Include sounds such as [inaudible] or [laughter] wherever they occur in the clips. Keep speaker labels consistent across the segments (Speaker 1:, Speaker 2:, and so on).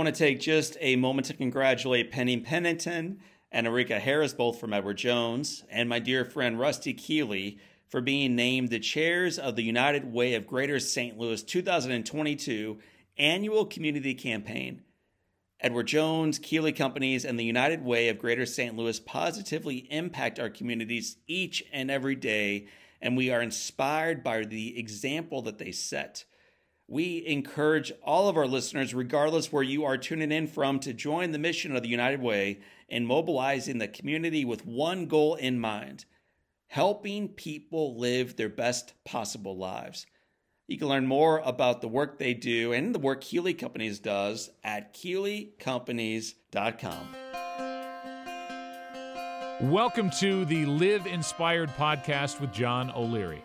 Speaker 1: want to take just a moment to congratulate Penny Pennington and Erika Harris, both from Edward Jones, and my dear friend Rusty Keeley for being named the chairs of the United Way of Greater St. Louis 2022 annual community campaign. Edward Jones, Keeley Companies, and the United Way of Greater St. Louis positively impact our communities each and every day, and we are inspired by the example that they set. We encourage all of our listeners, regardless where you are tuning in from, to join the mission of the United Way in mobilizing the community with one goal in mind helping people live their best possible lives. You can learn more about the work they do and the work Keeley Companies does at KeeleyCompanies.com.
Speaker 2: Welcome to the Live Inspired podcast with John O'Leary.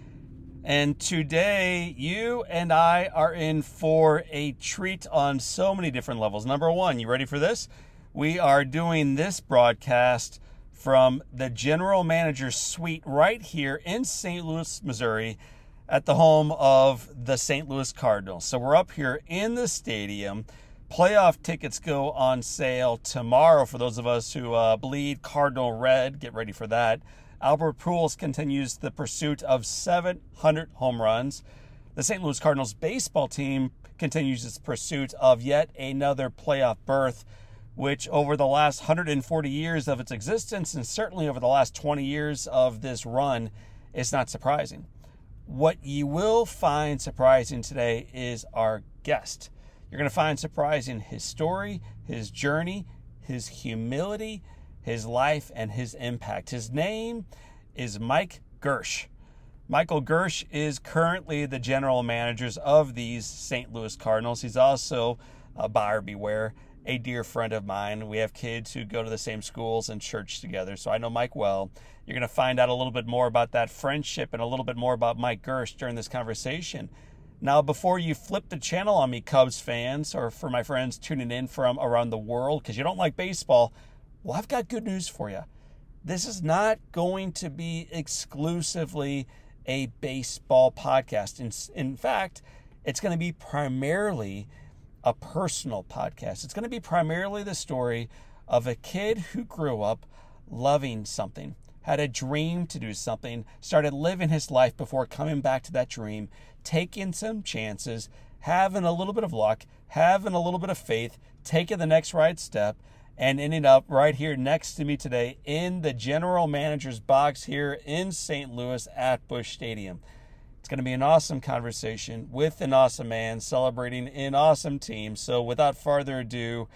Speaker 1: And today, you and I are in for a treat on so many different levels. Number one, you ready for this? We are doing this broadcast from the general manager's suite right here in St. Louis, Missouri, at the home of the St. Louis Cardinals. So we're up here in the stadium. Playoff tickets go on sale tomorrow for those of us who uh, bleed Cardinal red. Get ready for that. Albert Pujols continues the pursuit of 700 home runs. The St. Louis Cardinals baseball team continues its pursuit of yet another playoff berth, which over the last 140 years of its existence and certainly over the last 20 years of this run is not surprising. What you will find surprising today is our guest. You're going to find surprising his story, his journey, his humility, his life, and his impact. His name is Mike Girsch. Michael Girsch is currently the general manager of these St. Louis Cardinals. He's also a buyer beware, a dear friend of mine. We have kids who go to the same schools and church together, so I know Mike well. You're going to find out a little bit more about that friendship and a little bit more about Mike Girsch during this conversation. Now, before you flip the channel on me, Cubs fans, or for my friends tuning in from around the world because you don't like baseball, well, I've got good news for you. This is not going to be exclusively a baseball podcast. In, in fact, it's going to be primarily a personal podcast. It's going to be primarily the story of a kid who grew up loving something, had a dream to do something, started living his life before coming back to that dream, taking some chances, having a little bit of luck, having a little bit of faith, taking the next right step, and ending up right here next to me today in the general manager's box here in St. Louis at Busch Stadium. It's going to be an awesome conversation with an awesome man celebrating an awesome team. So, without further ado,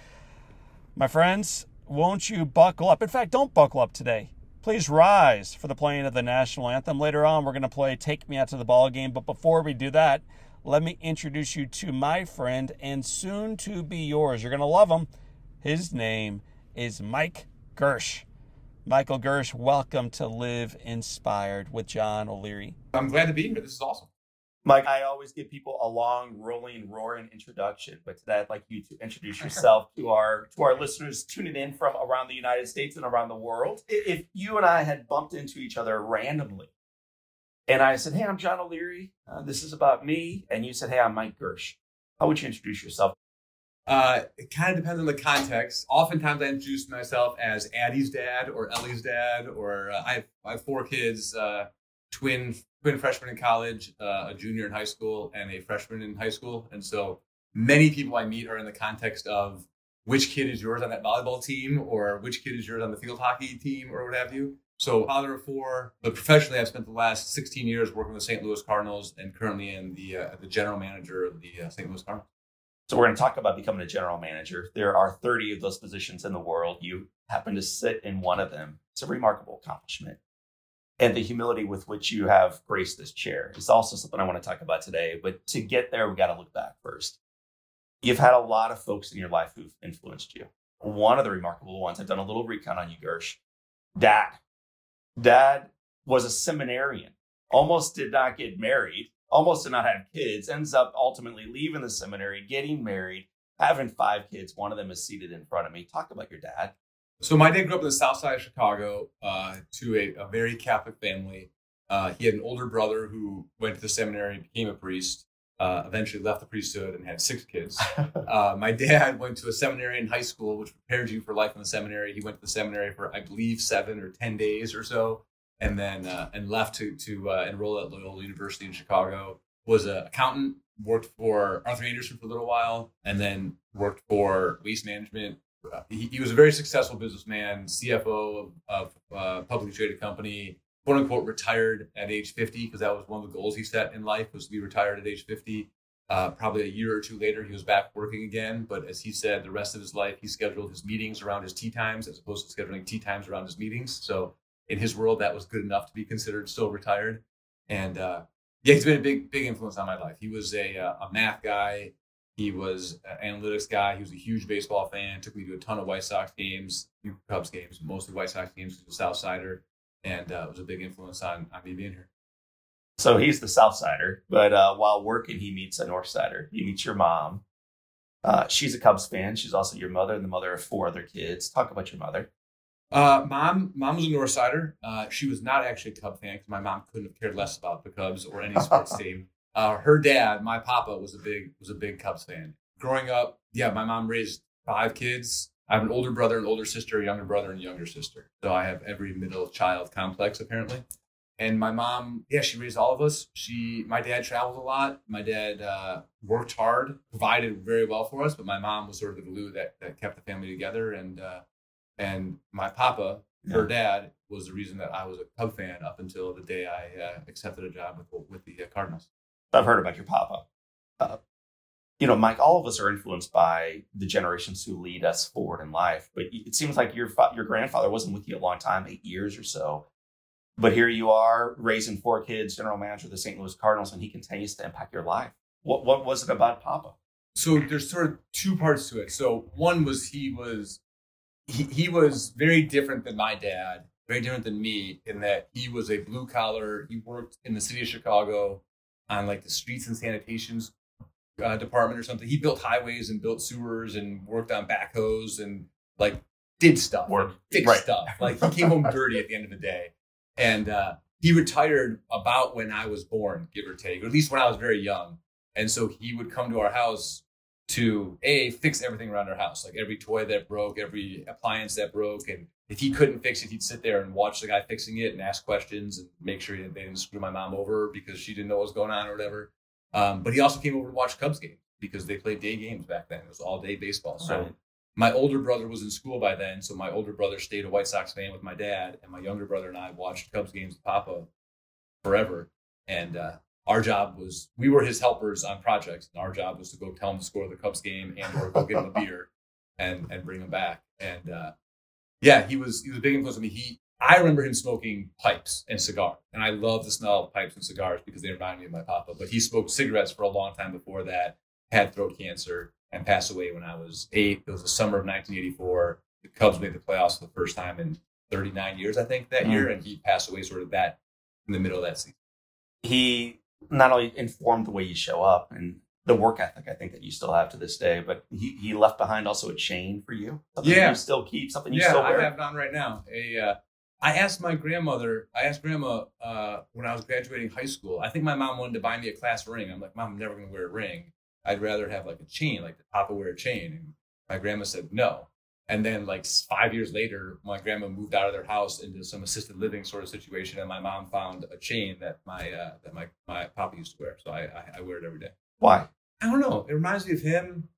Speaker 1: my friends, won't you buckle up? In fact, don't buckle up today. Please rise for the playing of the national anthem. Later on, we're going to play Take Me Out to the Ball Game. But before we do that, let me introduce you to my friend and soon to be yours. You're going to love him. His name is Mike Girsch. Michael Girsch, welcome to Live Inspired with John O'Leary.
Speaker 3: I'm glad to be here. This is awesome.
Speaker 1: Mike, I always give people a long, rolling, roaring introduction, but today I'd like you to introduce [laughs] yourself to our to our listeners tuning in from around the United States and around the world. If you and I had bumped into each other randomly, and I said, "Hey, I'm John O'Leary. Uh, this is about me," and you said, "Hey, I'm Mike Girsch," how would you introduce yourself?
Speaker 3: Uh, it kind of depends on the context. Oftentimes, I introduce myself as Addie's dad or Ellie's dad, or uh, I, have, I have four kids, uh, twin twin freshmen in college, uh, a junior in high school, and a freshman in high school. And so, many people I meet are in the context of which kid is yours on that volleyball team, or which kid is yours on the field hockey team, or what have you. So, father of four, but professionally, I've spent the last 16 years working with the St. Louis Cardinals, and currently in the uh, the general manager of the uh, St. Louis Cardinals.
Speaker 1: So we're going to talk about becoming a general manager. There are 30 of those positions in the world. You happen to sit in one of them. It's a remarkable accomplishment. And the humility with which you have graced this chair is also something I want to talk about today. But to get there, we've got to look back first. You've had a lot of folks in your life who've influenced you.
Speaker 4: one of the remarkable ones. I've done a little recon on you, Girsch. Dad. Dad was a seminarian, almost did not get married, almost did not have kids, ends up ultimately leaving the seminary, getting married, having five kids. One of them is seated in front of me. Talk about your dad.
Speaker 3: So my dad grew up in the south side of Chicago uh, to a, a, very Catholic family. Uh, he had an older brother who went to the seminary became a priest. Uh, eventually left the priesthood and had six kids. [laughs] Uh, my dad went to a seminary in high school, which prepared you for life in the seminary. He went to the seminary for, I believe, seven or ten days or so, and then uh, and left to to uh, enroll at Loyola University in Chicago. Was an accountant, worked for Arthur Andersen for a little while, and then worked for Waste Management. Uh, he, he, was a very successful businessman, CFO of, of uh, publicly traded company, quote unquote retired at age 50 because that was one of the goals he set in life was to be retired at age 50 uh, probably a year or two later he was back working again but as he said the rest of his life he scheduled his meetings around his tee times as opposed to scheduling tee times around his meetings so in his world that was good enough to be considered still retired and uh, yeah he's been a big big influence on my life he was a, uh, a math guy he was an analytics guy he was a huge baseball fan took me to a ton of white sox games cubs games mostly white sox games he was a south sider and uh, was a big influence on, on me being here.
Speaker 4: So he's the South Sider, but uh, while working, he meets a North Sider. He meets your mom. Uh, she's a Cubs fan. She's also your mother and the mother of four other kids. Talk about your mother.
Speaker 3: Uh, mom, mom was a North Sider. Uh, she was not actually a Cub fan because my mom couldn't have cared less about the Cubs or any sports [laughs] team. Uh, her dad, my papa, was a big was a big Cubs fan. Growing up, yeah, my mom raised five kids. I have an older brother, an older sister, a younger brother, and a younger sister. So I have every middle child complex apparently. And my mom, yeah, she raised all of us. She, my dad traveled a lot. My dad uh, worked hard, provided very well for us. But my mom was sort of the glue that, that kept the family together. And uh, and my papa, yeah. her dad, was the reason that I was a Cub fan up until the day I uh, accepted a job with with the uh, Cardinals.
Speaker 4: I've heard about your papa. Uh, you know, Mike, all of us are influenced by the generations who lead us forward in life. But it seems like your your grandfather wasn't with you a long time, eight years or so. But here you are, raising four kids, general manager of the St. Louis Cardinals, and he continues to impact your life. What what was it about Papa?
Speaker 3: So there's sort of two parts to it. So one was he was he, he was very different than my dad, very different than me in that he was a blue collar. He worked in the city of Chicago on like the streets and sanitations uh, department or something. He built highways and built sewers and worked on backhoes and like did stuff, Work. fixed right. stuff. Like he came home dirty at the end of the day. And uh, he retired about when I was born, give or take, or at least when I was very young. And so he would come to our house to a fix everything around our house, like every toy that broke, every appliance that broke, and if he couldn't fix it, he'd sit there and watch the guy fixing it and ask questions and make sure that they didn't screw my mom over because she didn't know what was going on or whatever. Um, but he also came over to watch Cubs games because they played day games back then. It was all day baseball. So right. my older brother was in school by then. So my older brother stayed a White Sox fan with my dad, and my younger brother and I watched Cubs games with Papa forever. And uh, our job was we were his helpers on projects, and our job was to go tell him to score of the Cubs game and or go get him a [laughs] beer and and bring him back. And uh, yeah, he was he was a big influence on me. He I remember him smoking pipes and cigars, and I love the smell of pipes and cigars because they remind me of my papa. But he smoked cigarettes for a long time before that, had throat cancer, and passed away when I was eight. It was the summer of 1984. The Cubs made the playoffs for the first time in 39 years, I think, that mm year, and he passed away sort of that in the middle of that season.
Speaker 4: He not only informed the way you show up and the work ethic I think that you still have to this day. But he, he left behind also a chain for you. Something yeah. you still keep, something you
Speaker 3: yeah,
Speaker 4: still wear.
Speaker 3: I have it on right now. A uh, I asked my grandmother, I asked grandma uh, when I was graduating high school, I think my mom wanted to buy me a class ring. I'm like, Mom, I'm never going to wear a ring. I'd rather have like a chain, like the Papa wear a chain. And my grandma said no. And then like five years later, my grandma moved out of their house into some assisted living sort of situation, and my mom found a chain that my uh, that my my papa used to wear. So I, I, I wear it every day.
Speaker 4: Why?
Speaker 3: I don't know. It reminds me of him.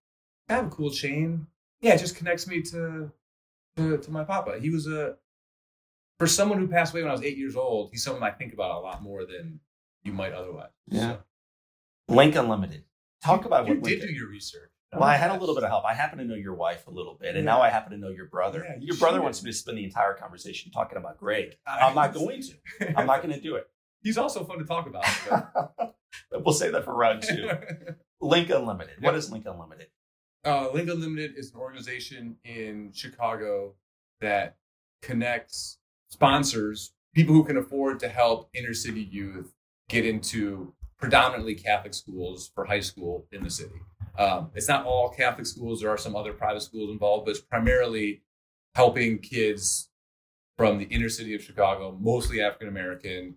Speaker 3: I have a cool chain. Yeah, it just connects me to to, to my papa. He was a for someone who passed away when I was eight years old, he's someone I think about a lot more than you might otherwise.
Speaker 4: Yeah. So. Link Unlimited. Talk about
Speaker 3: you what did do your research.
Speaker 4: Well, I had a little bit of help. I happen to know your wife a little bit, and yeah. now I happen to know your brother. Yeah, you your brother wants me to spend the entire conversation talking about Greg. I'm not going to. I'm not going to do it. [laughs]
Speaker 3: He's also fun to talk about. [laughs]
Speaker 4: we'll say that for round two. [laughs] Link Unlimited. What is Link Unlimited?
Speaker 3: Uh, Link Unlimited is an organization in Chicago that connects sponsors, people who can afford to help inner city youth get into predominantly Catholic schools for high school in the city. Um, it's not all Catholic schools. There are some other private schools involved, but it's primarily helping kids from the inner city of Chicago, mostly African American,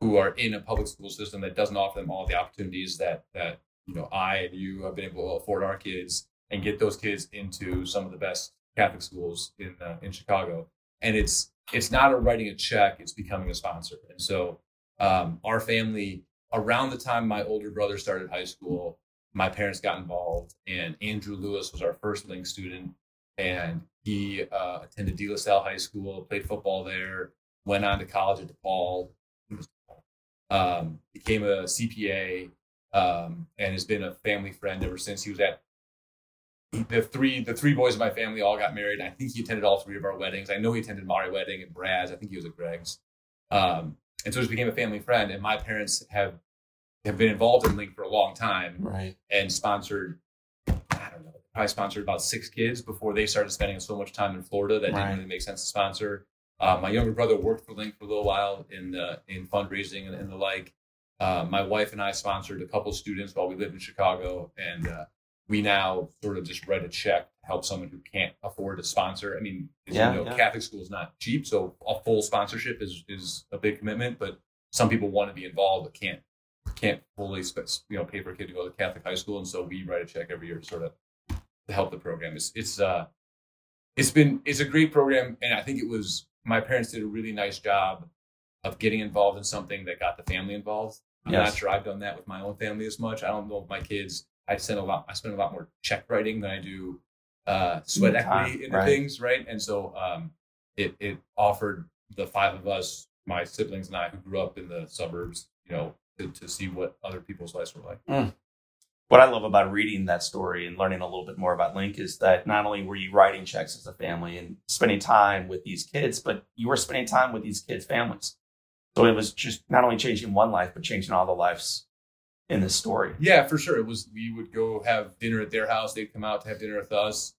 Speaker 3: who are in a public school system that doesn't offer them all the opportunities that that you know I and you have been able to afford our kids and get those kids into some of the best Catholic schools in uh, in Chicago. And it's it's not a writing a check; it's becoming a sponsor. And so um, our family, around the time my older brother started high school, my parents got involved, and Andrew Lewis was our first Link student, and he uh, attended De La Salle High School, played football there, went on to college at DePaul, um, became a CPA, um, and has been a family friend ever since. He was at the three the three boys of my family all got married. I think he attended all three of our weddings. I know he attended my wedding and Brad's. I think he was at Greg's. Um, and so just became a family friend. And my parents have have been involved in Link for a long time,
Speaker 1: right?
Speaker 3: And sponsored, I don't know, probably sponsored about six kids before they started spending so much time in Florida that right. didn't really make sense to sponsor. Uh, my younger brother worked for Link for a little while in the in fundraising and, and the like. Uh, my wife and I sponsored a couple students while we lived in Chicago, and uh, we now sort of just write a check to help someone who can't afford to sponsor. I mean, yeah, you know, yeah. Catholic school is not cheap, so a full sponsorship is is a big commitment. But some people want to be involved but can't can't fully you know pay for a kid to go to Catholic high school, and so we write a check every year to sort of to help the program. It's it's uh it's been it's a great program, and I think it was my parents did a really nice job of getting involved in something that got the family involved. I'm yes. not sure I've done that with my own family as much. I don't know if my kids I spend a lot. I spend a lot more check writing than I do uh, sweat equity into right. things, right? And so um, it it offered the five of us, my siblings and I, who grew up in the suburbs, you know, to, to see what other people's lives were like.
Speaker 1: Mm. What I love about reading that story and learning a little bit more about Link is that not only were you writing checks as a family and spending time with these kids, but you were spending time with these kids' families. So it was just not only changing one life, but changing all the lives in this story.
Speaker 3: Yeah, for sure. It was we would go have dinner at their house. They'd come out to have dinner with us.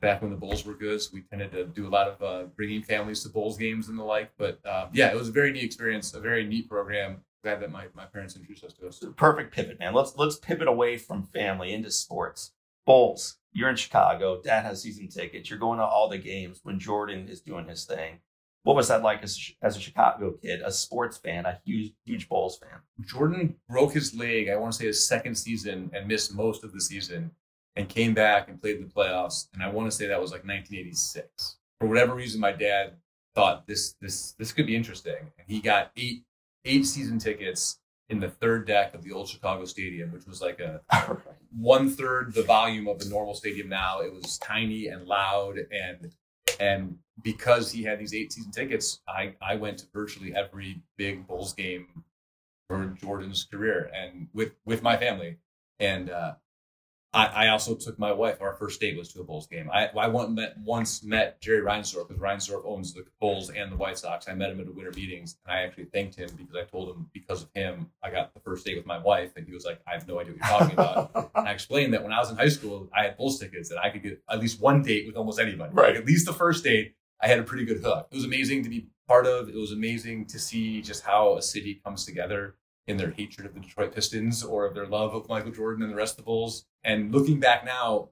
Speaker 3: Back when the Bulls were good, so we tended to do a lot of uh, bringing families to Bulls games and the like. But um, yeah, it was a very neat experience, a very neat program. Glad that my, my parents introduced us to us.
Speaker 1: Perfect pivot, man. Let's let's pivot away from family into sports. Bulls. You're in Chicago. Dad has season tickets. You're going to all the games when Jordan is doing his thing. What was that like as, as a Chicago kid, a sports fan, a huge, huge Bulls fan?
Speaker 3: Jordan broke his leg, I want to say his second season, and missed most of the season and came back and played in the playoffs. And I want to say that was like 1986. For whatever reason, my dad thought this this this could be interesting, and he got eight eight season tickets in the third deck of the old Chicago Stadium, which was like a one third the volume of the normal stadium now. It was tiny and loud, and and because he had these eight season tickets, I, I went to virtually every big Bulls game for Jordan's career and with, with my family. And uh, I, I also took my wife. Our first date was to a Bulls game. I, I met, once met Jerry Reinsdorf because Reinsdorf owns the Bulls and the White Sox. I met him at the winter meetings, and I actually thanked him because I told him because of him I got the first date with my wife, and he was like, "I have no idea what you're talking about." [laughs] and I explained that when I was in high school, I had Bulls tickets and I could get at least one date with almost anybody.
Speaker 1: Right.
Speaker 3: Like at least the first date, I had a pretty good hook. It was amazing to be part of. It was amazing to see just how a city comes together in their hatred of the Detroit Pistons or of their love of Michael Jordan and the rest of the Bulls. And looking back now,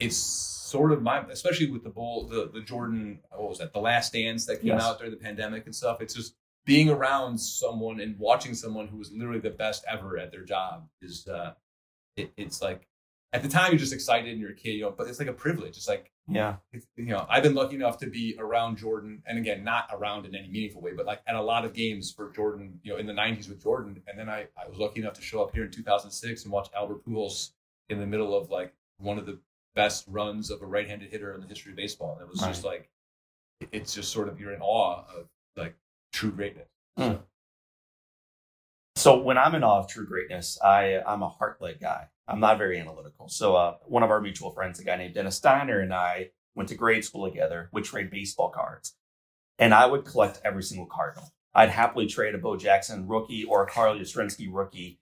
Speaker 3: it's sort of my, especially with the Bull, the, the Jordan, what was that, the Last Dance that came yes. out during the pandemic and stuff. It's just being around someone and watching someone who was literally the best ever at their job is, uh, it, it's like at the time you're just excited and you're a kid, you know, but it's like a privilege. It's like,
Speaker 1: yeah,
Speaker 3: you know, I've been lucky enough to be around Jordan, and again, not around in any meaningful way, but like at a lot of games for Jordan, you know, in the '90s with Jordan, and then I, I was lucky enough to show up here in 2006 and watch Albert Pujols in the middle of like one of the best runs of a right-handed hitter in the history of baseball, and it was right. just like, it's just sort of you're in awe of like true greatness. Mm. So.
Speaker 1: So when I'm in awe of true greatness, I I'm a heart-led guy. I'm not very analytical. So uh, one of our mutual friends, a guy named Dennis Steiner, and I went to grade school together. We trade baseball cards, and I would collect every single Cardinal. I'd happily trade a Bo Jackson rookie or a Carl Yastrzemski rookie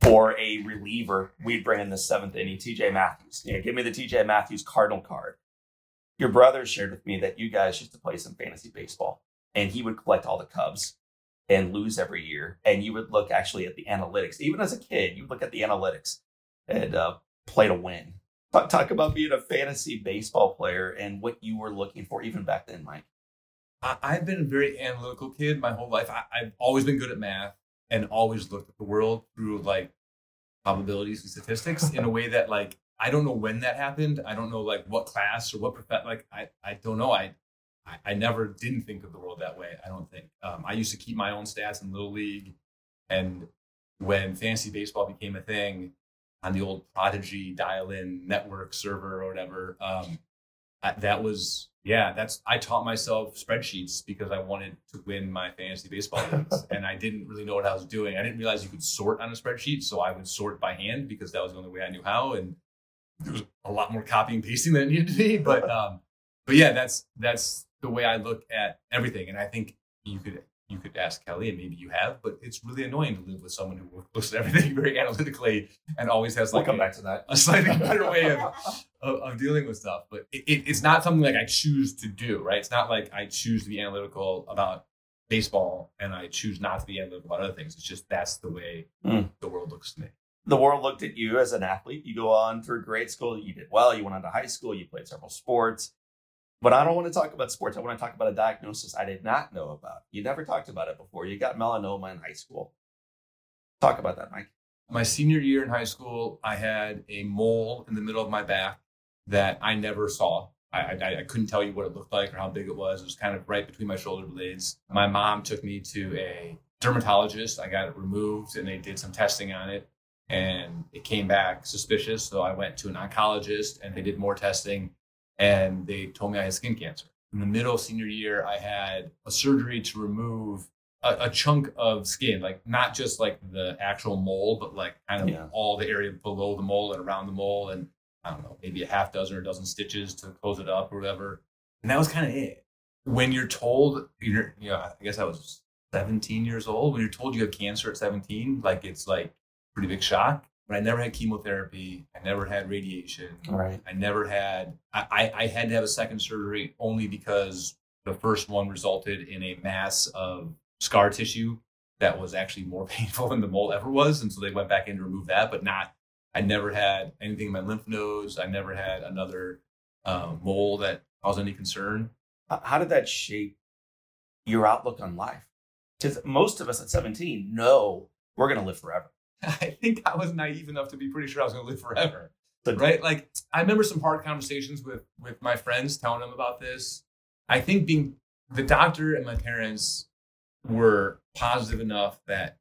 Speaker 4: for a reliever, we'd bring in the seventh inning TJ Mathews. You know, give me the TJ Mathews Cardinal card. Your brother shared with me that you guys used to play some fantasy baseball, and he would collect all the Cubs and lose every year. And you would look actually at the analytics. Even as a kid, you look at the analytics and uh, play to win. Talk, talk about being a fantasy baseball player and what you were looking for even back then, Mike.
Speaker 3: I, I've been a very analytical kid my whole life. I, I've always been good at math and always looked at the world through like probabilities and statistics in a way that like I don't know when that happened. I don't know like what class or what prof- like I I don't know. I, I I never didn't think of the world that way. I don't think. Um, I used to keep my own stats in little league, and when fantasy baseball became a thing on the old Prodigy dial-in network server or whatever, um, I, that was yeah. That's I taught myself spreadsheets because I wanted to win my fantasy baseball [laughs] leagues, and I didn't really know what I was doing. I didn't realize you could sort on a spreadsheet, so I would sort by hand because that was the only way I knew how, and there was a lot more copying and pasting than it needed to be. But [laughs] um, but yeah, that's that's the way I look at everything, and I think you could you could ask Kelly, and maybe you have, but it's really annoying to live with someone who [laughs] looks at everything very analytically and always has
Speaker 4: We'll
Speaker 3: like
Speaker 4: come
Speaker 3: a,
Speaker 4: back to that.
Speaker 3: a slightly [laughs] better way of, of, of dealing with stuff. But it, it, it's not something like I choose to do, right? It's not like I choose to be analytical about baseball and I choose not to be analytical about other things. It's just that's the way
Speaker 4: Mm.
Speaker 3: the world looks to me.
Speaker 4: the world looked at you as an athlete. You go on through grade school, you did well, you went on to high school, you played several sports. But I don't want to talk about sports. I want to talk about a diagnosis I did not know about. You never talked about it before. You got melanoma in high school. Talk about that, Mike.
Speaker 3: My senior year in high school, I had a mole in the middle of my back that I never saw. I, I, I couldn't tell you what it looked like or how big it was. It was kind of right between my shoulder blades. My mom took me to a dermatologist. I got it removed and they did some testing on it and it came back suspicious. So I went to an oncologist and they did more testing and they told me I had skin cancer. In the middle of senior year, I had a surgery to remove a, a chunk of skin, like not just like the actual mole, but like kind of
Speaker 4: Yeah.
Speaker 3: all the area below the mole and around the mole, and I don't know, maybe a half dozen or a dozen stitches to close it up or whatever. And that was kind of it. When you're told, you're, you know, I guess I was 17 years old. When you're told you have cancer at 17, like it's like pretty big shock. But I never had chemotherapy. I never had radiation.
Speaker 4: Right.
Speaker 3: I never had. I, I, I had to have a second surgery only because the first one resulted in a mass of scar tissue that was actually more [laughs] painful than the mole ever was, and so they went back in to remove that. But not. I never had anything in my lymph nodes. I never had another uh, mole that caused any concern.
Speaker 4: How did that shape your outlook on life? Because most of us at 17 know we're going to live forever. [laughs]
Speaker 3: I think I was naive enough to be pretty sure I was going to live forever. Right? Like I remember some hard conversations with with my friends telling them about this. I think being the doctor and my parents were positive enough that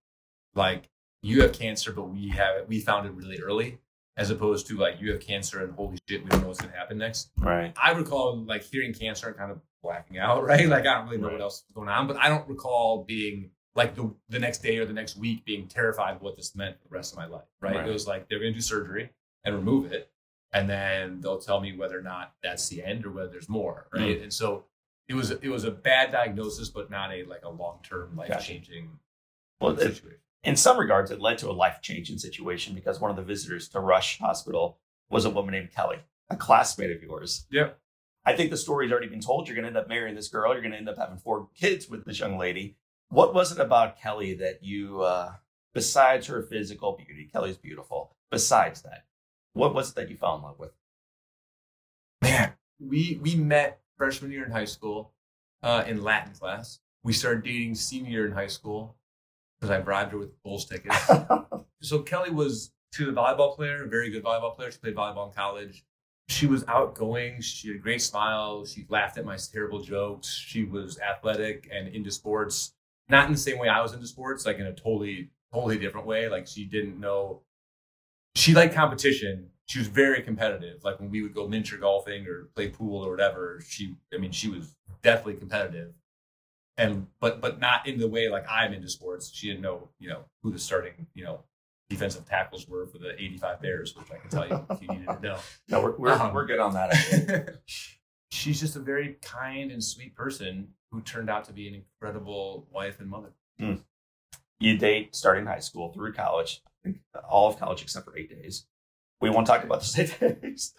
Speaker 3: like you have cancer, but we have it. We found it really early, as opposed to like you have cancer and holy shit, we don't know what's going to happen next.
Speaker 4: Right.
Speaker 3: I recall like hearing cancer and kind of blacking out, [laughs] right? Like I don't really know
Speaker 4: Right.
Speaker 3: what else was going on, but I don't recall being like the the next day or the next week being terrified of what this meant for the rest of my life, right?
Speaker 4: Right.
Speaker 3: It was like they're going to do surgery and remove it, and then they'll tell me whether or not that's the end or whether there's more, right? Mm. And so it was it was a bad diagnosis, but not a like a long term life changing
Speaker 4: Well, it,
Speaker 3: situation.
Speaker 4: in some regards, it led to a life changing situation because one of the visitors to Rush Hospital was a woman named Kelly, a classmate of yours.
Speaker 3: Yep.
Speaker 4: I think the story's already been told. You're going to end up marrying this girl. You're going to end up having four kids with this young lady. What was it about Kelly that you, uh, besides her physical beauty, Kelly's beautiful. Besides that, what was it that you fell in love with?
Speaker 3: man we we met freshman year in high school uh, in latin class. We started dating senior year in high school because i bribed her with bulls tickets. [laughs] So kelly was she was a volleyball player a very good volleyball player. She played volleyball in college. She was outgoing. She had a great smile. She laughed at my terrible jokes. She was athletic and into sports not in the same way i was into sports like in a totally totally different way like she didn't know she liked competition. She was very competitive. Like when we would go miniature golfing or play pool or whatever, she I mean she was definitely competitive. And but but not in the way like I'm into sports. She didn't know, you know, who the starting, you know, defensive tackles were for the 85 Bears, which I can tell you if you needed to know. [laughs]
Speaker 4: No, we're, we're,
Speaker 3: Um,
Speaker 4: we're good on that. [laughs]
Speaker 3: She's just a very kind and sweet person who turned out to be an incredible wife and mother.
Speaker 4: You date starting high school through college, all of college except for eight days. We won't talk about those eight days.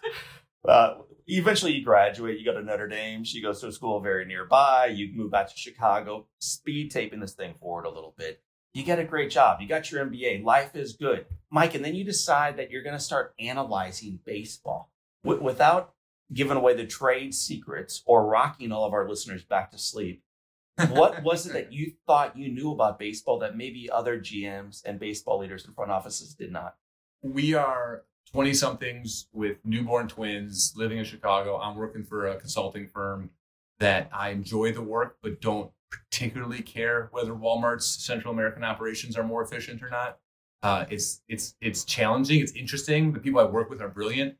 Speaker 4: Uh, eventually, you graduate. You go to Notre Dame. She goes to a school very nearby. You move back to Chicago. Speed taping this thing forward a little bit. You get a great job. You got your MBA. Life is good, Mike. And then you decide that you're going to start analyzing baseball w- without giving away the trade secrets or rocking all of our listeners back to sleep what [laughs] was it that you thought you knew about baseball that maybe other GMs and baseball leaders in front offices did not?
Speaker 3: We are 20 somethings with newborn twins living in Chicago. I'm working for a consulting firm that I enjoy the work, but don't particularly care whether Walmart's Central American operations are more efficient or not. Uh, it's it's it's challenging. It's interesting. The people I work with are brilliant,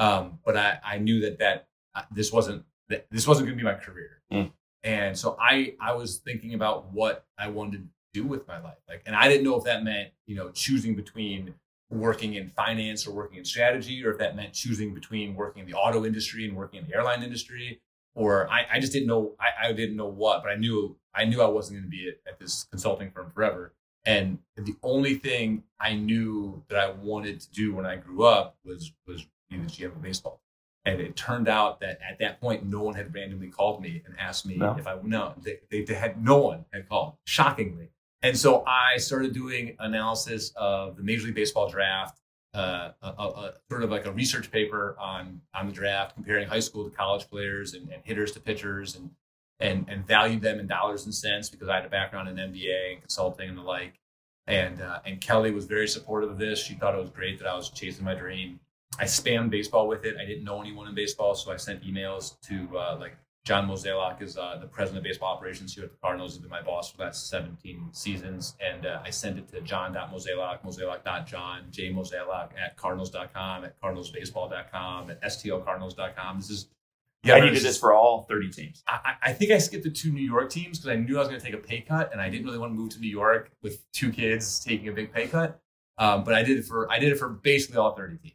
Speaker 3: um, but I, I knew that that uh, this wasn't that this wasn't going to be my career. Mm. And so I I was thinking about what I wanted to do with my life. Like and I didn't know if that meant, you know, choosing between working in finance or working in strategy, or if that meant choosing between working in the auto industry and working in the airline industry. Or I, I just didn't know I, I didn't know what, but I knew I knew I wasn't going to be at, at this consulting firm forever. And the only thing I knew that I wanted to do when I grew up was was the GM of baseball. And it turned out that at that point, no one had randomly called me and asked me no. if I no, they, they, they, had no one had called, shockingly. And so I started doing analysis of the Major League Baseball draft, uh, a, a, a, sort of like a research paper on on the draft, comparing high school to college players and, and hitters to pitchers, and and and valued them in dollars and cents because I had a background in MBA and consulting and the like. And uh, and Kelly was very supportive of this. She thought it was great that I was chasing my dream. I spammed baseball with it. I didn't know anyone in baseball, so I sent emails to uh, like John Mozeliak is uh, the president of baseball operations here at the Cardinals. He's been my boss for the last 17 seasons. And uh, I sent it to john.mozeliak, mozeliak.john, jmozeliak at cardinals.com, at cardinalsbaseball.com, at stlcardinals.com. This is
Speaker 4: yeah, you did this for all 30 teams.
Speaker 3: I, I think I skipped the two New York teams because I knew I was going to take a pay cut, and I didn't really want to move to New York with two kids taking a big pay cut. Um, but I did it for I did it for basically all 30 teams.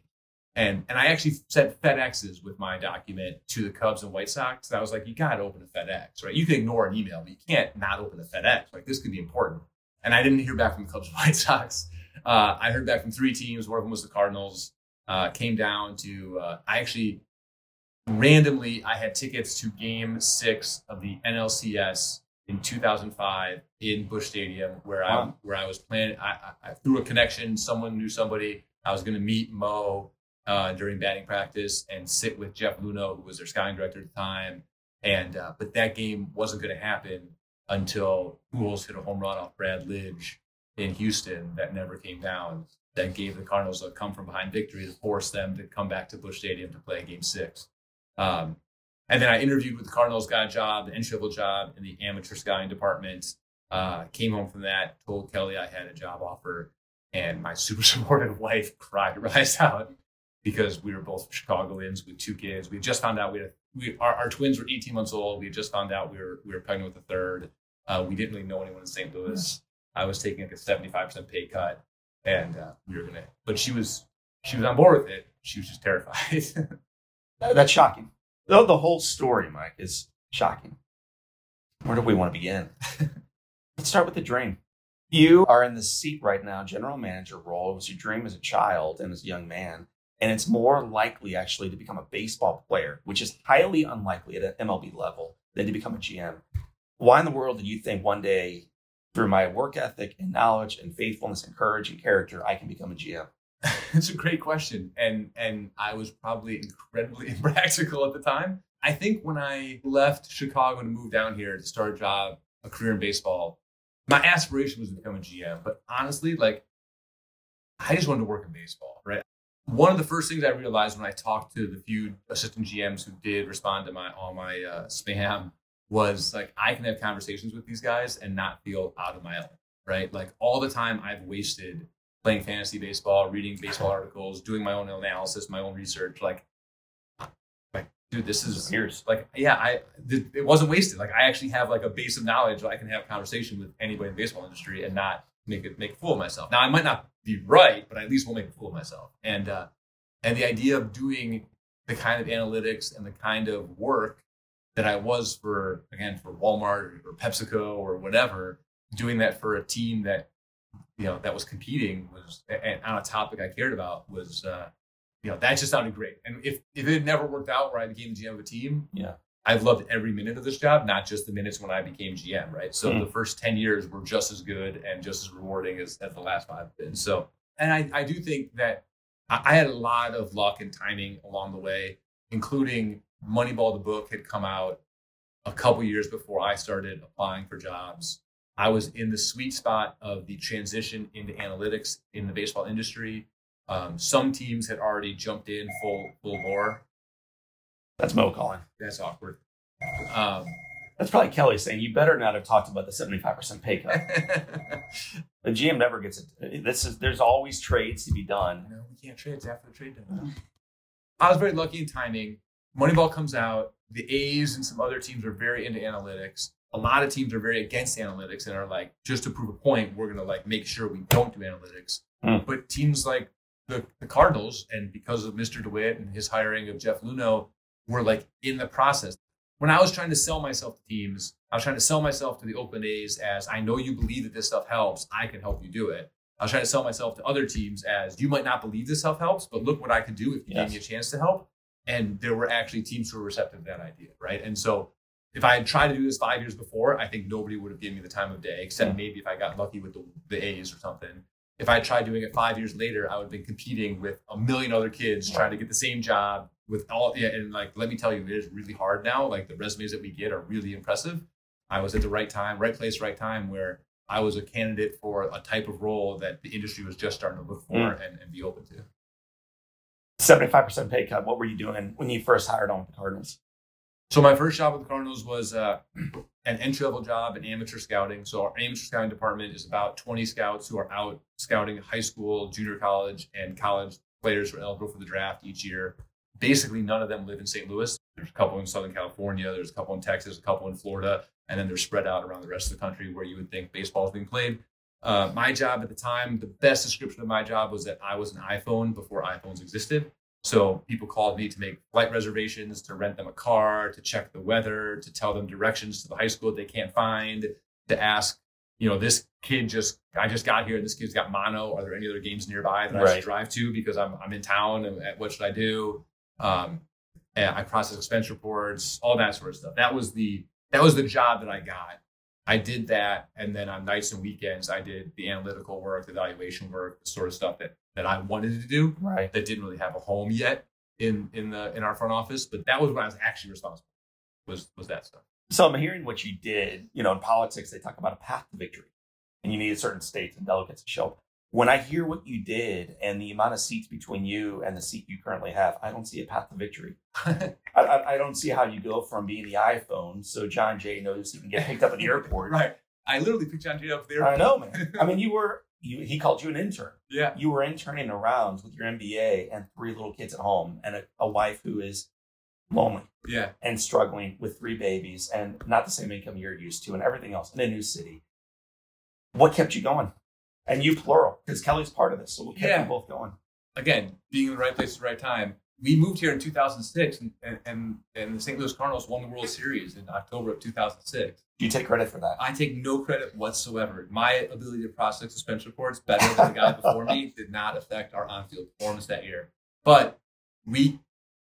Speaker 3: And and I actually sent FedExes with my document to the Cubs and White Sox. And I was like, you got to open a FedEx, right? You can ignore an email, but you can't not open a FedEx. Like this could be important. And I didn't hear back from the Cubs and [laughs] White Sox. Uh, I heard back from three teams. One of them was the Cardinals. Uh, came down to uh, I actually randomly I had tickets to Game Six of the NLCS in 2005 in Busch Stadium, where wow. I where I was planning. I, I, through a connection, someone knew somebody. I was going to meet Mo uh, during batting practice and sit with Jeff Luhnow, who was their scouting director at the time. And uh, but that game wasn't going to happen until Pujols hit a home run off Brad Lidge in Houston that never came down. That gave the Cardinals a come from behind victory to force them to come back to Busch Stadium to play Game Six. Um, and then I interviewed with the Cardinals, got a job, the entry level job in the amateur scouting department. Uh, came home from that, told Kelly I had a job offer, and my [laughs] super supportive wife cried her eyes out because we were both Chicagoans with two kids. We just found out we had we our, our twins were 18 months old. We just found out we were we were pregnant with a third. Uh, we didn't really know anyone in St. Louis. I was taking like a 75% pay cut, and uh, we were gonna. But she was she was on board with it. She was just terrified. [laughs]
Speaker 4: That's shocking. The, the whole story, Mike, is shocking. Where do we want to begin? [laughs] Let's start with the dream. You are in the seat right now, general manager role. It was your dream as a child and as a young man and it's more likely actually to become a baseball player, which is highly unlikely at an MLB level than to become a GM. Why in the world do you think one day, through my work ethic and knowledge and faithfulness and courage and character, I can become a GM? [laughs]
Speaker 3: it's a great question, and and I was probably incredibly [laughs] impractical at the time. I think when I left Chicago to move down here to start a job, a career in baseball, my aspiration was to become a GM. But honestly, like I just wanted to work in baseball, right? One of the first things I realized when I talked to the few assistant GMs who did respond to my all my uh, spam was like I can have conversations with these guys and not feel out of my element, right? Like all the time I've wasted playing fantasy baseball, reading baseball articles, doing my own analysis, my own research, like like dude, this is
Speaker 4: years.
Speaker 3: Like yeah, I th- it wasn't wasted. Like I actually have like a base of knowledge. I can have a conversation with anybody in the baseball industry and not make it make a fool of myself. Now I might not be right, but I at least won't make a fool of myself. And uh, and the idea of doing the kind of analytics and the kind of work that I was for again for Walmart or PepsiCo or whatever, doing that for a team that you know, that was competing was and on a topic I cared about was, uh, you know, that just sounded great. And if if it never worked out where I became the GM of a team,
Speaker 1: Yeah.
Speaker 3: I've loved every minute of this job, not just the minutes when I became GM, right? So
Speaker 1: Mm.
Speaker 3: the first 10 years were just as good and just as rewarding as, as the last five have been. So, and I, I do think that I, had a lot of luck and timing along the way, including Moneyball, the book had come out a couple years before I started applying for jobs. I was in the sweet spot of the transition into analytics in the baseball industry. Um, some teams had already jumped in full full bore.
Speaker 1: That's Mo calling.
Speaker 3: That's awkward. Um,
Speaker 1: That's probably Kelly saying you better not have talked about the seventy-five percent pay cut. [laughs] The GM never gets it. This is there's always trades to be done.
Speaker 3: No, we can't trade. It's after the trade deadline. I was very lucky in timing. Moneyball comes out. The A's and some other teams are very into analytics. A lot of teams are very against analytics and are like, just to prove a point, we're gonna like make sure we don't do analytics.
Speaker 1: Hmm.
Speaker 3: But teams like the, the Cardinals, and because of Mr. DeWitt and his hiring of Jeff Luhnow, were like in the process. When I was trying to sell myself to teams, I was trying to sell myself to the Oakland A's as I know you believe that this stuff helps. I can help you do it. I was trying to sell myself to other teams as you might not believe this stuff helps, but look what I could do if you
Speaker 1: Yes.
Speaker 3: gave me a chance to help. And there were actually teams who were receptive to that idea, right? And so if I had tried to do this five years before, I think nobody would have given me the time of day, except
Speaker 1: Hmm.
Speaker 3: maybe if I got lucky with the, the A's or something. If I tried doing it five years later, I would have been competing with a million other kids trying to get the same job with all yeah, and like let me tell you, it is really hard now. Like the resumes that we get are really impressive. I was at the right time, right place, right time where I was a candidate for a type of role that the industry was just starting to look for
Speaker 1: Mm.
Speaker 3: and, and be open to.
Speaker 1: Seventy-five percent pay cut. What were you doing when you first hired on with the Cardinals?
Speaker 3: So my first job with the Cardinals was uh, an entry level job in amateur scouting. So our amateur scouting department is about 20 scouts who are out scouting high school, junior college, and college players who are eligible for the draft each year. Basically, none of them live in St. Louis. There's a couple in Southern California, there's a couple in Texas, a couple in Florida, and then they're spread out around the rest of the country where you would think baseball is being played. Uh, my job at the time, the best description of my job was that I was an iPhone before iPhones existed. So people called me to make flight reservations, to rent them a car, to check the weather, to tell them directions to the high school they can't find, to ask, you know, this kid just I just got here and this kid's got mono. Are there any other games nearby that I
Speaker 1: Right.
Speaker 3: should drive to because I'm I'm in town and what should I do? Um, and I process expense reports, all that sort of stuff. That was the that was the job that I got. I did that, and then on nights and weekends, I did the analytical work, the evaluation work, the sort of stuff that that I wanted to do
Speaker 1: Right.
Speaker 3: that didn't really have a home yet in in the in our front office. But that was when I was actually responsible. Was was that stuff?
Speaker 1: So I'm hearing what you did. You know, in politics, they talk about a path to victory, and you need certain states and delegates to show up. When I hear what you did and the amount of seats between you and the seat you currently have, I don't see a path to victory. [laughs] I, I, I don't see how you go from being the iPhone, so Jon Jay knows he can get picked up at the airport. [laughs]
Speaker 3: right. I literally picked Jon Jay up there.
Speaker 1: I know, man. I mean, [laughs] you were you. He called you an intern.
Speaker 3: yeah.
Speaker 1: You were interning around with your MBA and three little kids at home, and a, a wife who is lonely
Speaker 3: Yeah.
Speaker 1: and struggling with three babies and not the same income you're used to, and everything else in a new city. What kept you going? And you plural, because Kelly's part of this, so what kept
Speaker 3: Yeah.
Speaker 1: them both going?
Speaker 3: Again, being in the right place at the right time. We moved here in 2006, and and, and, and the St. Louis Cardinals won the World Series in October of 2006.
Speaker 1: Do you take credit for that?
Speaker 3: I take no credit whatsoever. My ability to process suspension reports better than the guy before me [laughs] did not affect our on-field performance that year. But we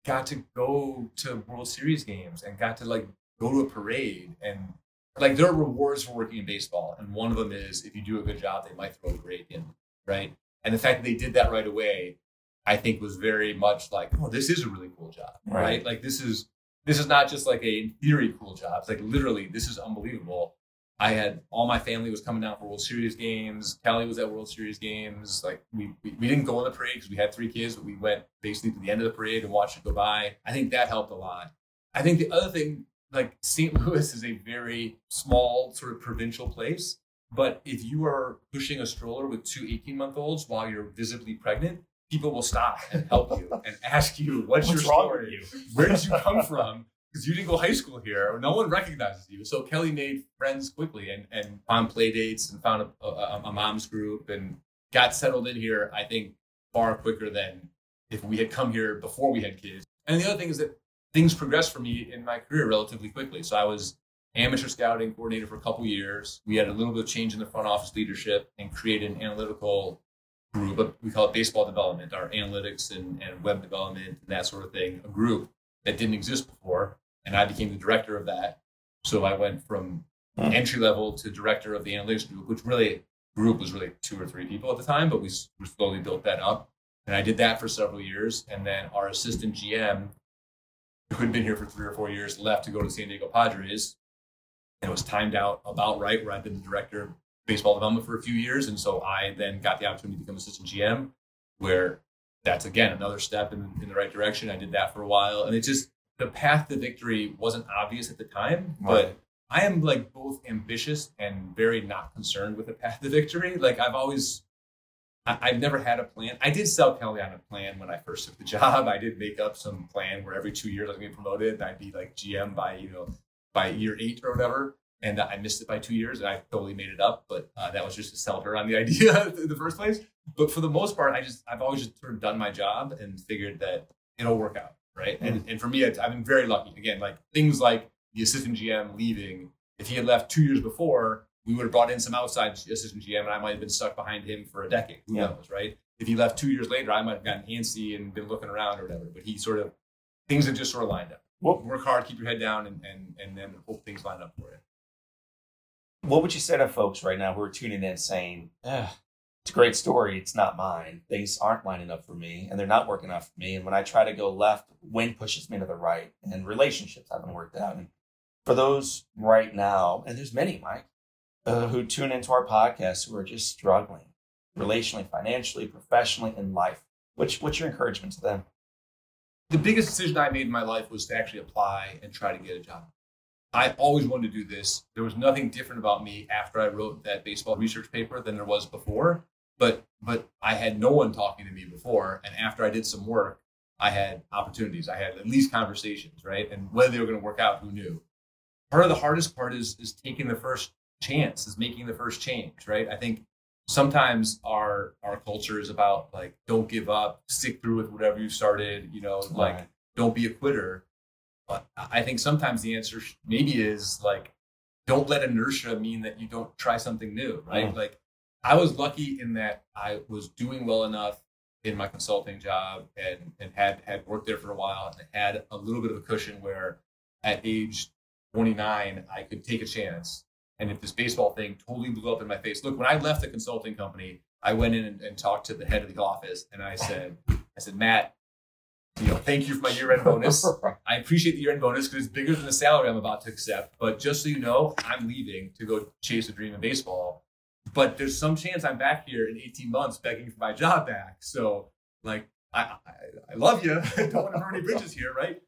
Speaker 3: got to go to World Series games and got to like go to a parade and like there are rewards for working in baseball, and one of them is if you do a good job, they might throw a parade in, right? And the fact that they did that right away, I think, was very much like, oh, this is a really cool job,
Speaker 1: Right.
Speaker 3: right? Like this is this is not just like a in theory cool job. It's like literally, this is unbelievable. I had all my family was coming down for World Series games. Kelly was at World Series games. Like we we, we didn't go on the parade because we had three kids, but we went basically to the end of the parade and watched it go by. I think that helped a lot. I think the other thing, like St. [laughs] Louis is a very small sort of provincial place. But if you are pushing a stroller with two 18 month olds while you're visibly pregnant, people will stop and help you [laughs] and ask you, what's,
Speaker 1: What's
Speaker 3: your story?
Speaker 1: with you?
Speaker 3: Where did you [laughs] come from? Because you didn't go high school here. No one recognizes you. So Kelly made friends quickly and, and found play dates and found a, a, a mom's group and got settled in here, I think, far quicker than if we had come here before we had kids. And the other thing is that things progressed for me in my career relatively quickly. So I was amateur scouting coordinator for a couple years. We had a little bit of change in the front office leadership and created an analytical group. We call it baseball development, our analytics and, and web development and that sort of thing. A group that didn't exist before, and I became the director of that. So I went from
Speaker 4: Hmm.
Speaker 3: entry level to director of the analytics group, which really group was really two or three people at the time, but we, we slowly built that up. And I did that for several years. And then our assistant GM, who had been here for three or four years, left to go to San Diego Padres. And it was timed out about right where I'd been the director of baseball development for a few years. And so I then got the opportunity to become assistant GM, where that's again another step in, in the right direction. I did that for a while. And it just, the path to victory wasn't obvious at the time, but I am like both ambitious and very not concerned with the path to victory. Like I've always, I, I've never had a plan. I did sell Kelly on a plan when I first took the [laughs] job. I did make up some plan where every two years I was going to be promoted and I'd be like GM by, you know, by year eight or whatever. And I missed it by two years and I totally made it up. But uh, that was just to sell her on the [laughs] idea in the first place. But for the most part, I just, I've always just sort of done my job and figured that it'll work out. Right. And, and for me, I've been very lucky. Again, like things like the assistant GM leaving. If he had left two years before, we would have brought in some outside assistant GM, and I might have been stuck behind him for a decade. Who
Speaker 4: Yeah.
Speaker 3: knows, right? If he left two years later, I might have gotten antsy and been looking around or whatever. But he sort of things have just sort of lined up.
Speaker 4: What
Speaker 3: Work hard, keep your head down, and and and then hope things line up for you.
Speaker 4: What would you say to folks right now who are tuning in saying, "Ugh, "It's a great story. It's not mine. Things aren't lining up for me, and they're not working out for me. And when I try to go left, wind pushes me to the right, and relationships haven't worked out." And for those right now, and there's many, Mike, uh, who tune into our podcast who are just struggling relationally, financially, professionally, in life. What's what's your encouragement to them?
Speaker 3: the biggest decision I made in my life was to actually apply and try to get a job. I always wanted to do this. There was nothing different about me after I wrote that baseball research paper than there was before. But but I had no one talking to me before, and after I did some work, I had opportunities. I had at least conversations, right? And whether they were going to work out, who knew? Part of the hardest part is is taking the first chance, is making the first change, right? I think sometimes our our culture is about like don't give up, stick through with whatever you started, you know, like
Speaker 4: Right.
Speaker 3: don't be a quitter. But I think sometimes the answer maybe is like don't let inertia mean that you don't try something new, right?
Speaker 4: Mm.
Speaker 3: Like I was lucky in that I was doing well enough in my consulting job and and had had worked there for a while and had a little bit of a cushion where at age 29 I could take a chance. And if this baseball thing totally blew up in my face, look, when I left the consulting company, I went in and, and talked to the head of the office and I said, I said, Matt, you know, thank you for my year-end bonus. [laughs] I appreciate the year-end bonus because it's bigger than the salary I'm about to accept. But just so you know, I'm leaving to go chase a dream in baseball. But there's some chance I'm back here in 18 months begging for my job back. So, like, I I, I love you. [laughs] I Don't want to burn any bridges here, right?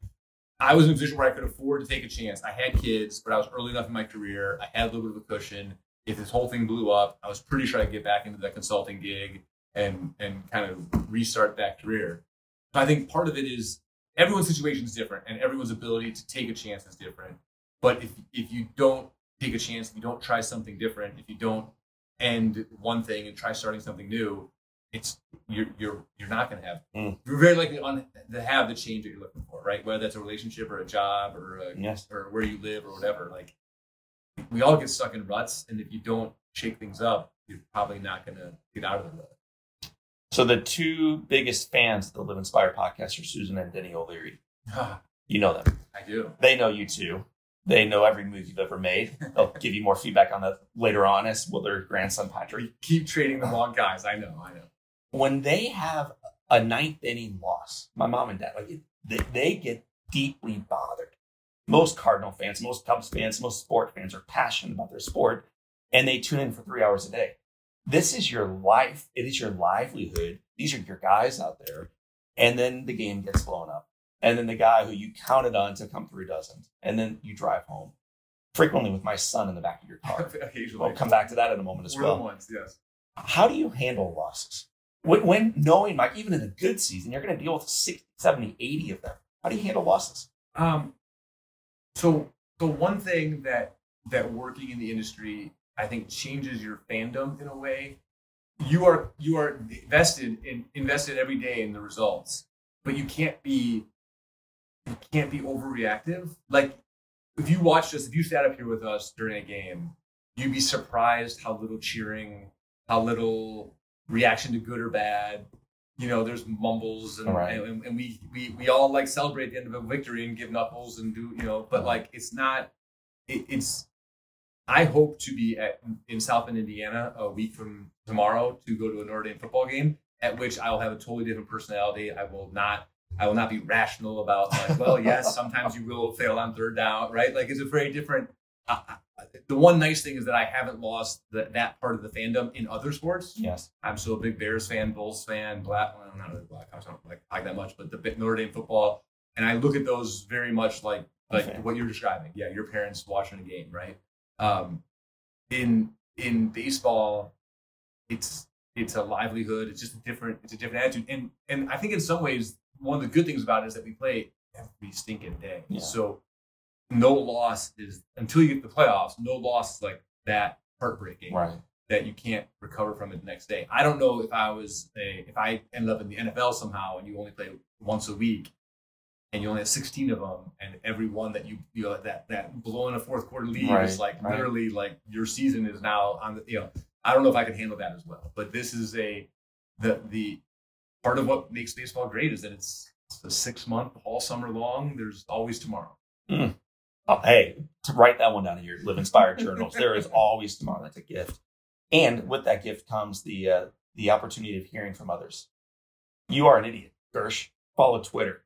Speaker 3: I was in a position where I could afford to take a chance. I had kids, but I was early enough in my career. I had a little bit of a cushion. If this whole thing blew up, I was pretty sure I'd get back into that consulting gig and and kind of restart that career. I think part of it is everyone's situation is different and everyone's ability to take a chance is different. But if if you don't take a chance, if you don't try something different, if you don't end one thing and try starting something new, it's you're you're you're not going to have
Speaker 4: Mm.
Speaker 3: you're very likely on to have the change that you're looking for, right? Whether that's a relationship or a job or a,
Speaker 4: Yes.
Speaker 3: or where you live or whatever. Like we all get stuck in ruts, and if you don't shake things up, you're probably not going to get out of the rut.
Speaker 4: So the two biggest fans of the Live Inspired podcast are Susan and Denny O'Leary. [sighs] You know them.
Speaker 3: I do.
Speaker 4: They know you too. They know every move you've ever made. They'll [laughs] give you more feedback on that later on, as will their grandson Patrick.
Speaker 3: Keep trading the wrong guys. I know. I know.
Speaker 4: When they have a ninth inning loss, my mom and dad, like it, they, they get deeply bothered. Most Cardinal fans, most Cubs fans, most sport fans are passionate about their sport, and they tune in for three hours a day. This is your life. It is your livelihood. These are your guys out there. And then the game gets blown up. And then the guy who you counted on to come through doesn't. And then you drive home. Frequently with my son in the back of your car. [laughs]
Speaker 3: Occasionally.
Speaker 4: We'll come back to that in a moment as
Speaker 3: We're
Speaker 4: well.
Speaker 3: ones. Yes.
Speaker 4: How do you handle losses? When, when knowing, like, even in a good season, you're going to deal with 60, 70, 80 of them. How do you handle losses?
Speaker 3: Um, so so one thing that that working in the industry I think changes your fandom in a way. You are you are invested in invested every day in the results, but you can't be you can't be overreactive. Like if you watched us, if you sat up here with us during a game, you'd be surprised how little cheering, how little reaction to good or bad. You know, there's mumbles and,
Speaker 4: Right.
Speaker 3: and, and we, we we all like celebrate the end of a victory and give knuckles and do you know, but like it's not. It, it's. I hope to be at in South Bend, Indiana, a week from tomorrow to go to a Notre Dame football game, at which I will have a totally different personality. I will not. I will not be rational about like, well, [laughs] yes, sometimes you will fail on third down, right? Like it's a very different. Uh, the one nice thing is that I haven't lost the, that part of the fandom in other sports.
Speaker 4: Yes.
Speaker 3: I'm still a big Bears fan, Bulls fan, Black. Well, not really Blackhawks. I don't like like that much, but the Notre Dame football, and I look at those very much like like
Speaker 4: Okay.
Speaker 3: what you're describing. Yeah, your parents watching a game, right? Um, in in baseball, it's it's a livelihood. It's just a different. It's a different attitude, and and I think in some ways one of the good things about it is that we play every stinking day.
Speaker 4: Yeah.
Speaker 3: So no loss is until you get the playoffs. No loss is like that heartbreaking
Speaker 4: Right.
Speaker 3: that you can't recover from it the next day. I don't know if I was a if I ended up in the NFL somehow and you only play once a week and you only have 16 of them and every one that you you know that that blowing a fourth quarter lead
Speaker 4: Right,
Speaker 3: is like
Speaker 4: right.
Speaker 3: literally like your season is now on the you know I don't know if I could handle that as well. But this is a the the part of what makes baseball great is that it's, it's a six month all summer long. There's always tomorrow. Hmm.
Speaker 4: Oh, hey, to write that one down in your Live Inspired journals, there is [laughs] always tomorrow. That's a gift. And with that gift comes the uh, the opportunity of hearing from others. You are an idiot, Girsch. Follow Twitter.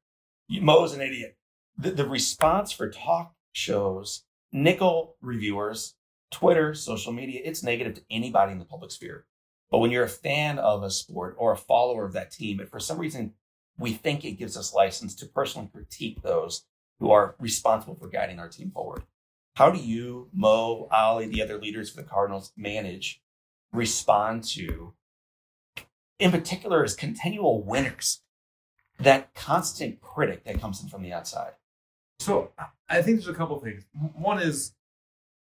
Speaker 4: You, Mo's an idiot. The, the response for talk shows, nickel reviewers, Twitter, social media, it's negative to anybody in the public sphere. But when you're a fan of a sport or a follower of that team, and for some reason we think it gives us license to personally critique those who are responsible for guiding our team forward. How do you, Mo, Oli, the other leaders for the Cardinals manage, respond to, in particular, as continual winners, that constant critic that comes in from the outside?
Speaker 3: So I- I think there's a couple things. One is,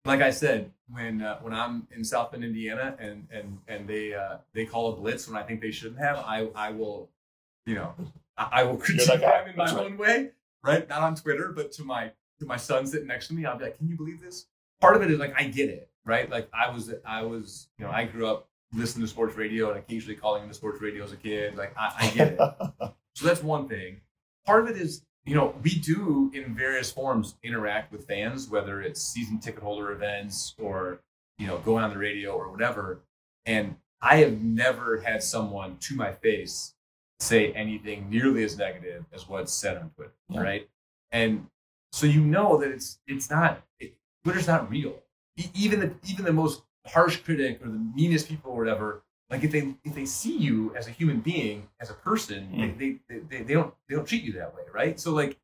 Speaker 3: like I said, when uh, when I'm in South Bend, Indiana, and and and they uh, they call a blitz when I think they shouldn't have, I I will, you know, I, I will critique them in my
Speaker 4: That's right.
Speaker 3: own way, right? Not on Twitter, but to my to my son sitting next to me, I'll be like, "Can you believe this?" Part of it is like I get it, right? Like I was I was you know I grew up listening to sports radio and occasionally calling into sports radio as a kid. Like I, I get it. [laughs] So that's one thing. Part of it is, you know, we do in various forms interact with fans, whether it's season ticket holder events or, you know, going on the radio or whatever. And I have never had someone to my face say anything nearly as negative as what's said on Twitter,
Speaker 4: Yeah.
Speaker 3: right? And so you know that it's it's not it, Twitter's not real. E- even the even the most harsh critic or the meanest people or whatever, like if they if they see you as a human being, as a person,
Speaker 4: Mm.
Speaker 3: they, they, they they don't they don't treat you that way, right? So like,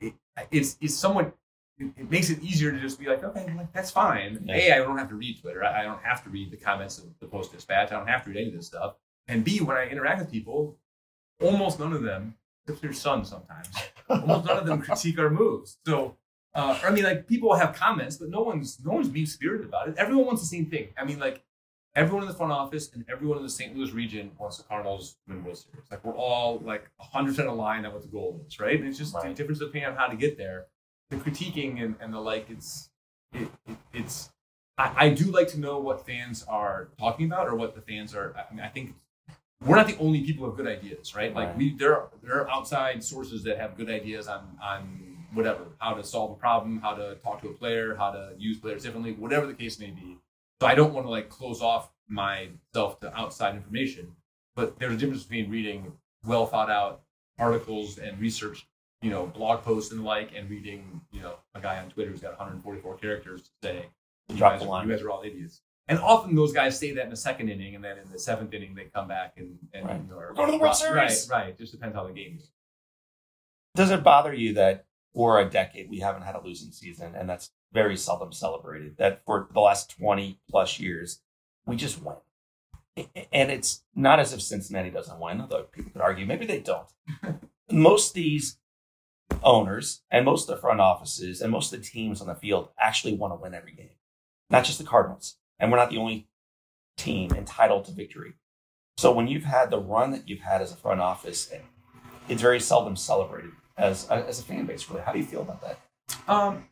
Speaker 3: it, it's it's somewhat. It, makes it easier to just be like, okay, like, that's fine.
Speaker 4: Yeah.
Speaker 3: A, I don't have to read Twitter. I, I don't have to read the comments of the Post Dispatch. I don't have to read any of this stuff. And B, when I interact with people, almost none of them, except your son sometimes, almost none of them critique our moves. So, uh, I mean, like people have comments, but no one's no one's mean spirited about it. Everyone wants the same thing. I mean, like everyone in the front office and everyone in the St. Louis region wants the Cardinals win World Series. Like we're all like 100 percent aligned on what the goal is, right? And it's just
Speaker 4: Right.
Speaker 3: a difference depending on how to get there. The critiquing and, and the like, it's it, it, it's. I, I do like to know what fans are talking about or what the fans are. I mean, I think we're not the only people who have good ideas, right? Like we there are there are outside sources that have good ideas on on whatever, how to solve a problem, how to talk to a player, how to use players differently, whatever the case may be. So I don't want to like close off myself to outside information, but there's a difference between reading well thought out articles and research, you know, blog posts and the like, and reading, you know, a guy on Twitter who's got 144 characters to say, you guys, you guys are all idiots. And often those guys say that in the second inning, and then in the seventh inning they come back and and
Speaker 4: Right.
Speaker 3: you know, are-
Speaker 4: We're going to the World
Speaker 3: right,
Speaker 4: Series.
Speaker 3: Right, right. Just depends how the game is.
Speaker 4: Does it bother you that for a decade we haven't had a losing season, and that's very seldom celebrated? That for the last twenty plus years we just win, and it's not as if Cincinnati doesn't win. Although people could argue maybe they don't. [laughs] most of these owners and most of the front offices and most of the teams on the field actually want to win every game, not just the Cardinals. And we're not the only team entitled to victory. So when you've had the run that you've had as a front office, it's very seldom celebrated as as a fan base. Really, how do you feel about that?
Speaker 3: Um,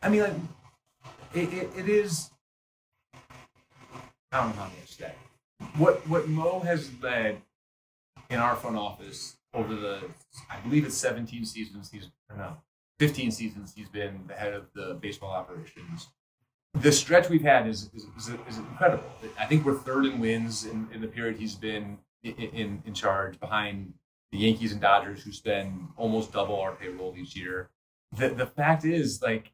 Speaker 3: I mean, like, it, it, it is. I don't know how to say what what Mo has led in our front office over the, I believe it's 17 seasons. He's no, 15 seasons. He's been the head of the baseball operations. The stretch we've had is is, is, is incredible. I think we're third in wins in, in the period he's been in, in, in charge, behind the Yankees and Dodgers, who spend almost double our payroll each year. The the fact is, like,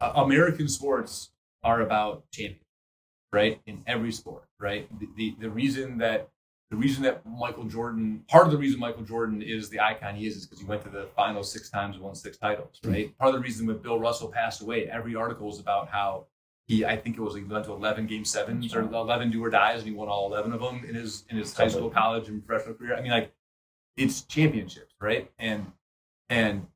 Speaker 3: American sports are about champions, right? In every sport, right? The, the the reason that the reason that Michael Jordan, part of the reason Michael Jordan is the icon he is, is because he went to the finals six times and won six titles, right? Mm-hmm. Part of the reason when Bill Russell passed away, every article was about how he, I think it was he went to 11 game sevens or 11 do or dies, and he won all 11 of them in his in his high school, college, and professional career. I mean, like it's championships, right? And and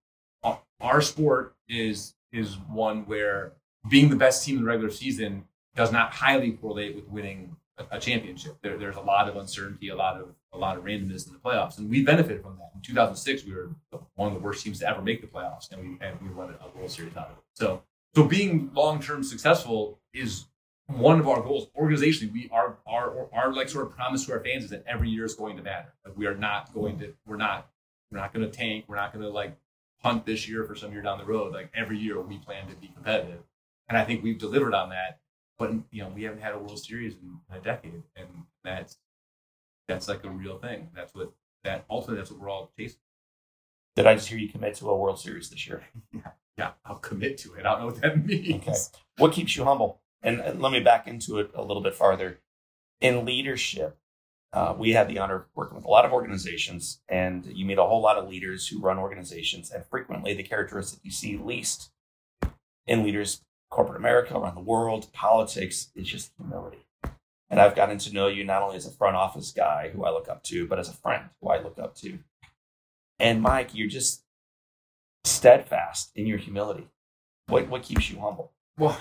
Speaker 3: our sport is is one where being the best team in the regular season does not highly correlate with winning a, a championship. There, there's a lot of uncertainty, a lot of a lot of randomness in the playoffs, and we benefited from that. In 2006, we were one of the worst teams to ever make the playoffs, and we and we won a World Series out of it. So so being long term successful is one of our goals organizationally. We are our our like sort of promise to our fans is that every year is going to matter. Like we are not going to we're not we're not going to tank. We're not going to like punt this year for some year down the road. Like every year we plan to be competitive, and I think we've delivered on that. But you know we haven't had a World Series in, in a decade, and that's that's like a real thing. That's what that ultimately that's what we're all chasing.
Speaker 4: Did I just hear you commit to a World Series this year? [laughs]
Speaker 3: yeah, yeah, I'll commit to it. I don't know what that [laughs] means. Okay.
Speaker 4: What keeps you humble? And let me back into it a little bit farther. In leadership, uh, we have the honor of working with a lot of organizations, and you meet a whole lot of leaders who run organizations. And frequently, the characteristic you see least in leaders, corporate America, around the world, politics, is just humility. And I've gotten to know you not only as a front office guy who I look up to, but as a friend who I look up to. And Mike, you're just steadfast in your humility. What what keeps you humble?
Speaker 3: Well,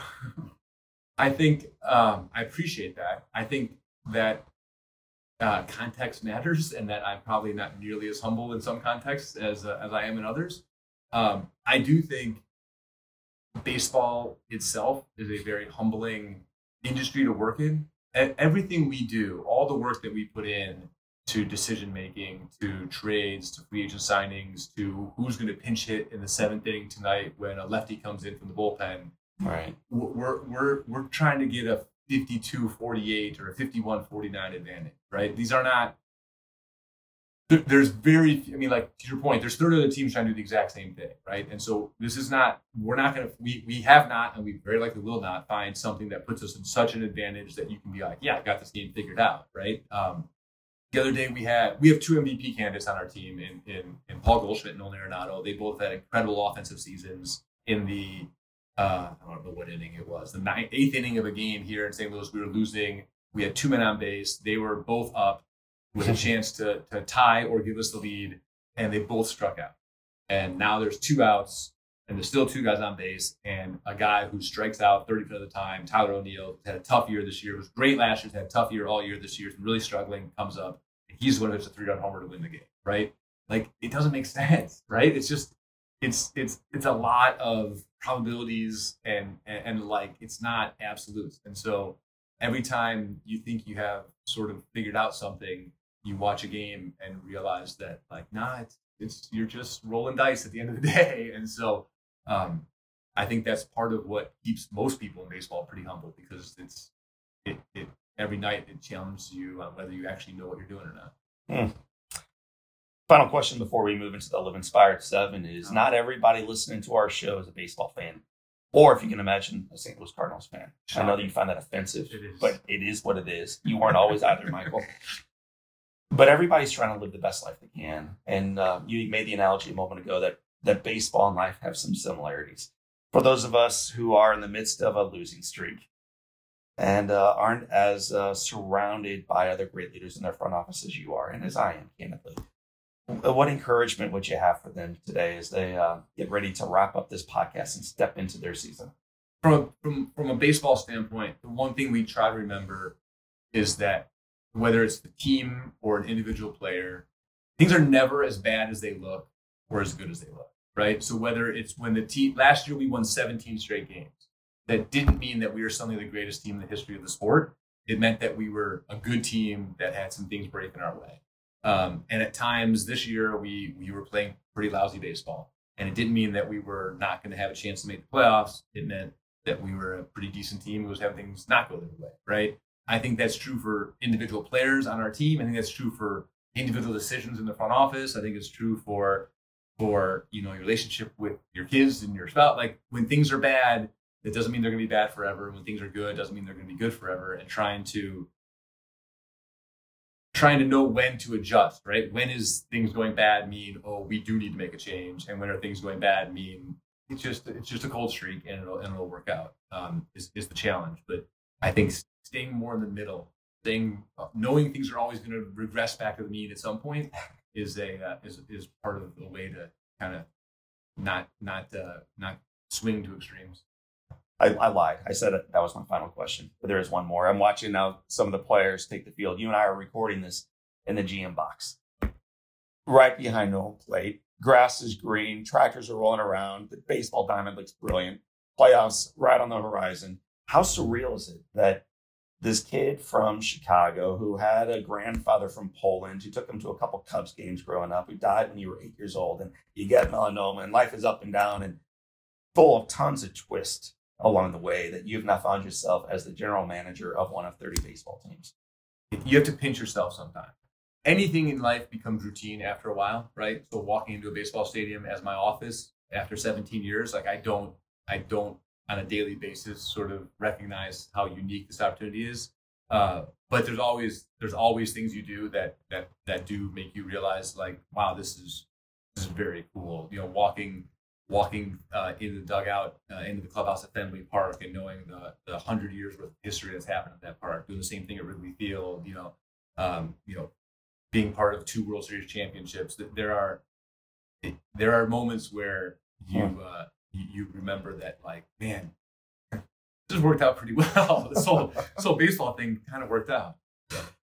Speaker 3: [laughs] I think um, I appreciate that. I think that uh, context matters, and that I'm probably not nearly as humble in some contexts as uh, as I am in others. Um, I do think baseball itself is a very humbling industry to work in. Everything we do, all the work that we put in to decision making, to trades, to free agent signings, to who's going to pinch hit in the seventh inning tonight when a lefty comes in from the bullpen.
Speaker 4: Right.
Speaker 3: We're we're we're trying to get a 52-48 or a 51-49 advantage, right? These are not there's very I mean like to your point, there's 30 other teams trying to do the exact same thing, right? And so this is not we're not gonna we we have not and we very likely will not find something that puts us in such an advantage that you can be like, yeah, I got this game figured out, right? Um, the other day we had we have two MVP candidates on our team in in, in Paul Goldschmidt and Nolan Arenado. They both had incredible offensive seasons in the uh, I don't know what inning it was, the ninth, eighth inning of a game here in St. Louis. We were losing. We had two men on base. They were both up with a [laughs] chance to to tie or give us the lead, and they both struck out. And now there's two outs, and there's still two guys on base, and a guy who strikes out 30% of the time, Tyler O'Neill, had a tough year this year. Was great last year, had a tough year all year this year. really struggling. Comes up, and he's the one hits a three-run homer to win the game. Right? Like it doesn't make sense, right? It's just it's it's it's a lot of probabilities and, and and like it's not absolutes. And so every time you think you have sort of figured out something, you watch a game and realize that like nah, it's it's you're just rolling dice at the end of the [laughs] day. And so um, I think that's part of what keeps most people in baseball pretty humble because it's it, it every night it challenges you on whether you actually know what you're doing or not.
Speaker 4: Hmm. Final question before we move into the Live Inspired Seven is uh-huh. not everybody listening to our show is a baseball fan. Or if you can imagine a St. Louis Cardinals fan. I know that you find that offensive, but it is what it is. You weren't always either, Michael. But everybody's trying to live the best life they can. And uh, you made the analogy a moment ago that, that baseball and life have some similarities. For those of us who are in the midst of a losing streak and uh, aren't as uh, surrounded by other great leaders in their front office as you are, and as I am, candidly, what encouragement would you have for them today as they uh, get ready to wrap up this podcast and step into their season?
Speaker 3: From from from a baseball standpoint, the one thing we try to remember is that whether it's the team or an individual player, things are never as bad as they look or as good as they look. right? So whether it's when the team last year we won 17 straight games, that didn't mean that we were suddenly the greatest team in the history of the sport. It meant that we were a good team that had some things breaking our way. Um, and at times this year we we were playing pretty lousy baseball, and it didn't mean that we were not going to have a chance to make the playoffs. It meant that we were a pretty decent team who was having things not go their way, right? I think that's true for individual players on our team. I think that's true for individual decisions in the front office. I think it's true for for you know your relationship with your kids and your spouse. Like when things are bad, it doesn't mean they're going to be bad forever. When things are good, doesn't mean they're going to be good forever. And trying to trying to know when to adjust, right? When is things going bad mean, oh, we do need to make a change, and when are things going bad mean it's just it's just a cold streak and it'll and it'll work out. Um, is is the challenge, but I think staying more in the middle, staying knowing things are always going to regress back to the mean at some point is a uh, is is part of the way to kind of not not uh, not swing to extremes.
Speaker 4: I, I, lied. I said that was my final question, but there is one more. I'm watching now some of the players take the field. You and I are recording this in the GM box, right behind the home plate. Grass is green, tractors are rolling around, the baseball diamond looks brilliant, playoffs right on the horizon. How surreal is it that this kid from Chicago who had a grandfather from Poland who took him to a couple Cubs games growing up, who died when you were eight years old, and you get melanoma, and life is up and down and full of tons of twists along the way that you've now found yourself as the general manager of one of 30 baseball teams.
Speaker 3: You have to pinch yourself sometimes. Anything in life becomes routine after a while, right? So walking into a baseball stadium as my office after 17 years, like I don't, I don't on a daily basis sort of recognize how unique this opportunity is. Uh, but there's always there's always things you do that that that do make you realize like wow this is this is very cool. You know, walking walking uh, in the dugout uh, into the clubhouse at Fenway Park and knowing the the hundred years worth of history that's happened at that park, doing the same thing at Wrigley Field. You know, um, you know, being part of two World Series championships. There are there are moments where you uh, you, you remember that like man, this worked out pretty [laughs] well. this whole this whole baseball thing kind of worked out.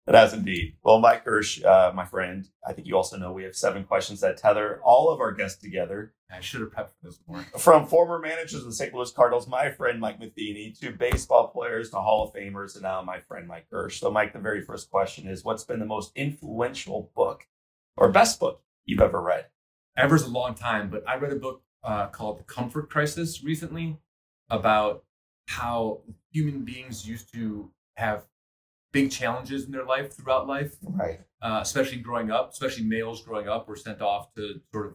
Speaker 4: It has indeed. Well, Mike Girsch, uh, my friend, I think you also know we have seven questions that tether all of our guests together.
Speaker 3: I should have prepped for this more.
Speaker 4: From former managers of the St. Louis Cardinals, my friend Mike Matheny, to baseball players, to Hall of Famers, and now my friend Mike Girsch. So, Mike, the very first question is what's been the most influential book or best book you've ever read?
Speaker 3: Ever's a long time, but I read a book uh, called The Comfort Crisis recently about how human beings used to have big challenges in their life throughout life.
Speaker 4: Right.
Speaker 3: Uh, especially growing up, especially males growing up were sent off to sort of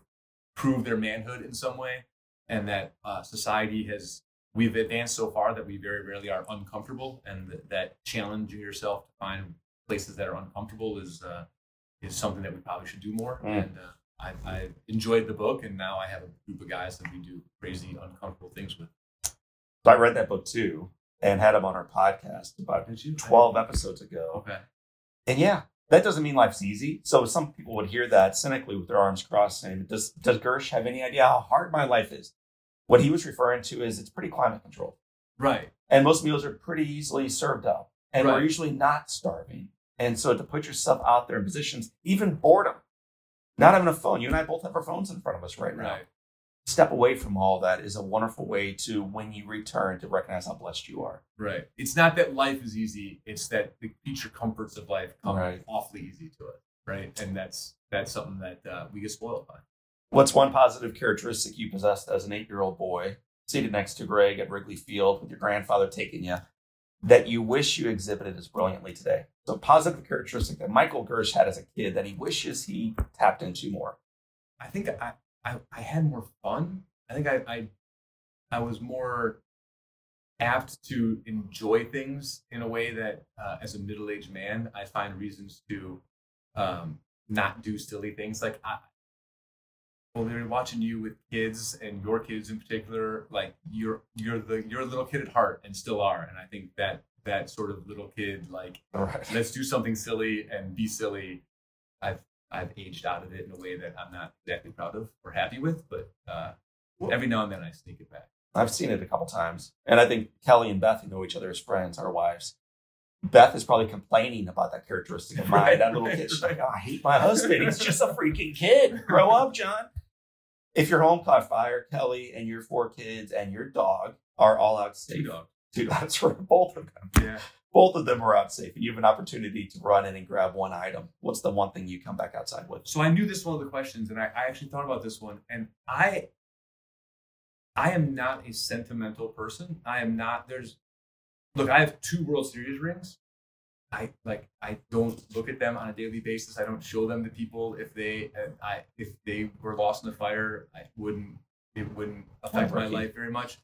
Speaker 3: prove their manhood in some way. And that uh, society has, we've advanced so far that we very rarely are uncomfortable. And that, that challenging yourself to find places that are uncomfortable is, uh, is something that we probably should do more. Mm. And uh, I, I enjoyed the book. And now I have a group of guys that we do crazy, uncomfortable things with.
Speaker 4: So I read that book too and had him on our podcast about 12 episodes ago.
Speaker 3: Okay.
Speaker 4: And yeah, that doesn't mean life's easy. So some people would hear that cynically with their arms crossed saying, does, does Girsch have any idea how hard my life is? What he was referring to is it's pretty climate controlled.
Speaker 3: Right.
Speaker 4: And most meals are pretty easily served up. And right. we're usually not starving. And so to put yourself out there in positions, even boredom, not having a phone. You and I both have our phones in front of us right now.
Speaker 3: Right.
Speaker 4: Step away from all that is a wonderful way to when you return to recognize how blessed you are.
Speaker 3: Right. It's not that life is easy. It's that the future comforts of life come right. awfully easy to us right? And that's that's something that uh, we get spoiled by.
Speaker 4: What's one positive characteristic you possessed as an eight-year-old boy seated next to greg at wrigley field with your grandfather taking you that you wish you exhibited as brilliantly today so positive characteristic that michael Girsch had as a kid that he wishes he tapped into more.
Speaker 3: I think i I, I had more fun. I think I, I I was more apt to enjoy things in a way that uh, as a middle-aged man I find reasons to um, not do silly things. Like I, well they're watching you with kids and your kids in particular like you're you're the you're a little kid at heart and still are. And I think that that sort of little kid like right. let's do something silly and be silly I've I've aged out of it in a way that I'm not exactly proud of or happy with, but uh, well, every now and then I sneak it back.
Speaker 4: I've seen it a couple times, and I think Kelly and Beth, who know each other as friends, our wives. Beth is probably complaining about that characteristic of mine. That little kid, [laughs] she's like, oh, "I hate my husband. He's just a freaking kid. Grow up, John." if your home caught fire, Kelly and your four kids and your dog are all out
Speaker 3: Two
Speaker 4: safe.
Speaker 3: dogs.
Speaker 4: Two dogs for both of them.
Speaker 3: Yeah.
Speaker 4: Both of them are out safe, and you have an opportunity to run in and grab one item. What's the one thing you come back outside with?
Speaker 3: So I knew this one of the questions, and I, I actually thought about this one, and I I am not a sentimental person. I am not. There's look. I have two World Series rings. I like. I don't look at them on a daily basis. I don't show them to people. If they, I if they were lost in the fire, I wouldn't. It wouldn't affect oh,
Speaker 4: my
Speaker 3: life very much.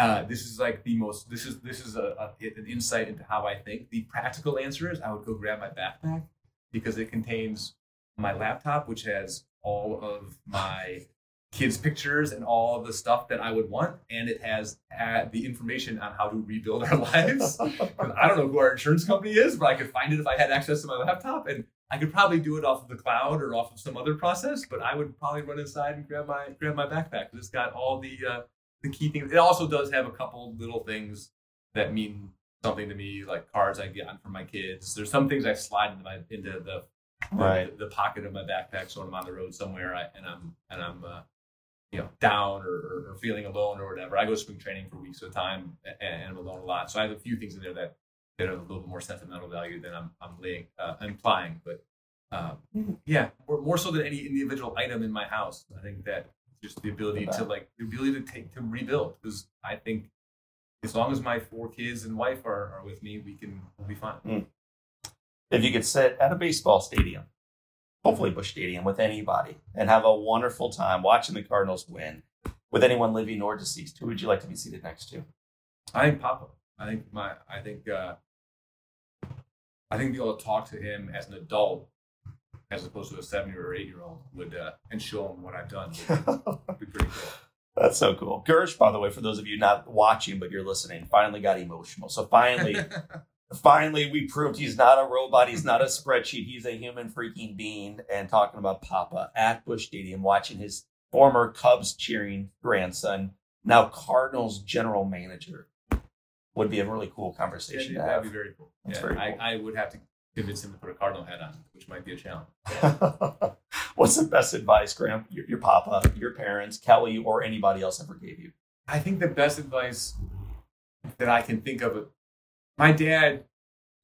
Speaker 3: Uh, this is like the most. This is this is a, a an insight into how I think. The practical answer is I would go grab my backpack because it contains my laptop, which has all of my kids' pictures and all the stuff that I would want, and it has uh, the information on how to rebuild our [laughs] lives. I don't know who our insurance company is, but I could find it if I had access to my laptop, and I could probably do it off of the cloud or off of some other process. But I would probably run inside and grab my grab my backpack it's got all the uh, the key thing. It also does have a couple little things that mean something to me, like cards I get for my kids. There's some things I slide into my into the
Speaker 4: Right.
Speaker 3: the, the pocket of my backpack so when I'm on the road somewhere I, and I'm and I'm uh, you know down or, or, or feeling alone or whatever. I go spring training for weeks at a time and, and I'm alone a lot. So I have a few things in there that that have a little bit more sentimental value than I'm I'm laying uh, implying. But um, yeah, more, more so than any individual item in my house. I think that just the ability to like the ability to take to rebuild because I think as long as my four kids and wife are, are with me, we can we'll be fine.
Speaker 4: if you could sit at a baseball stadium, hopefully Busch Stadium, with anybody and have a wonderful time watching the Cardinals win with anyone living or deceased, who would you like to be seated next to?
Speaker 3: I think Papa. I think my. I think. Uh, I think being able to talk to him as an adult, as opposed to a seven or eight year old, would uh, and show them what I've done [laughs] would be pretty cool.
Speaker 4: That's so cool. Girsch, by the way, for those of you not watching but you're listening, finally got emotional. So finally, [laughs] finally, we proved he's not a robot. He's not a spreadsheet. He's a human freaking being. And talking about Papa at Busch Stadium, watching his former Cubs cheering grandson, now Cardinals general manager, would be a really cool conversation
Speaker 3: Yeah,
Speaker 4: to
Speaker 3: that'd be
Speaker 4: have.
Speaker 3: very cool.
Speaker 4: That's
Speaker 3: yeah,
Speaker 4: very
Speaker 3: I. I would have to convince him to put a cardinal hat on, which might be a challenge. [laughs]
Speaker 4: What's the best advice, Graham? Your, your Papa, your parents, Kelly, or anybody else ever gave you?
Speaker 3: I think the best advice that I can think of. My dad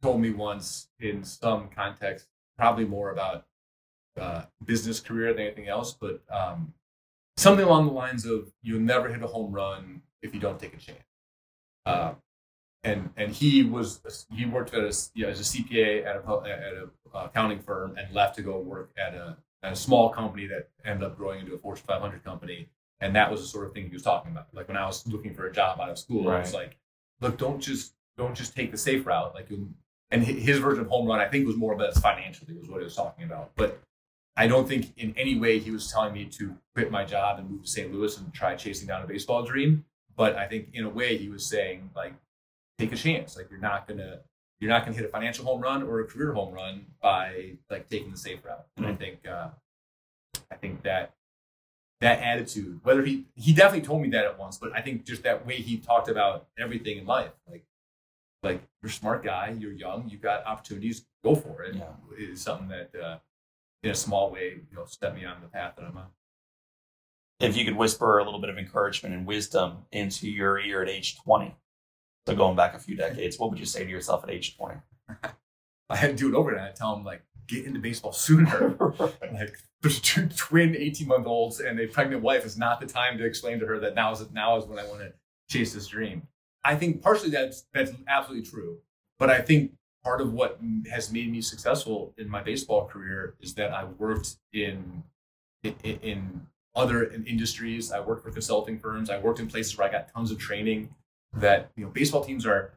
Speaker 3: told me once in some context, probably more about uh, business career than anything else, but um, something along the lines of "You'll never hit a home run if you don't take a chance." Uh, and and he was he worked at a, know, as a CPA at a at a uh, accounting firm and left to go work at a at a small company that ended up growing into a Fortune 500 company. And that was the sort of thing he was talking about. Like when I was looking for a job out of school, I was like, look, don't just don't just take the safe route. Like you and his version of home run, I think, was more about financially was what he was talking about. But I don't think in any way he was telling me to quit my job and move to St. Louis and try chasing down a baseball dream. But I think in a way he was saying like, take a chance. Like you're not gonna you're not gonna hit a financial home run or a career home run by like taking the safe route. And I think uh, I think that that attitude, whether he he definitely told me that at once, but I think just that way he talked about everything in life, like like you're a smart guy, you're young, you've got opportunities, go for it.
Speaker 4: Yeah.
Speaker 3: Is something that uh, in a small way, you know, set me on the path that I'm on.
Speaker 4: If you could whisper a little bit of encouragement and wisdom into your ear at age 20, so going back a few decades, what would you say to yourself at age 20?
Speaker 3: I had to do it over and I'd tell him like get into baseball sooner. [laughs] [laughs] like there's two twin 18 month olds and a pregnant wife is not the time to explain to her that now is now is when I want to chase this dream. I think partially that's that's absolutely true, but I think part of what has made me successful in my baseball career is that I worked in in, in other industries. I worked for consulting firms. I worked in places where I got tons of training. That you know, baseball teams are.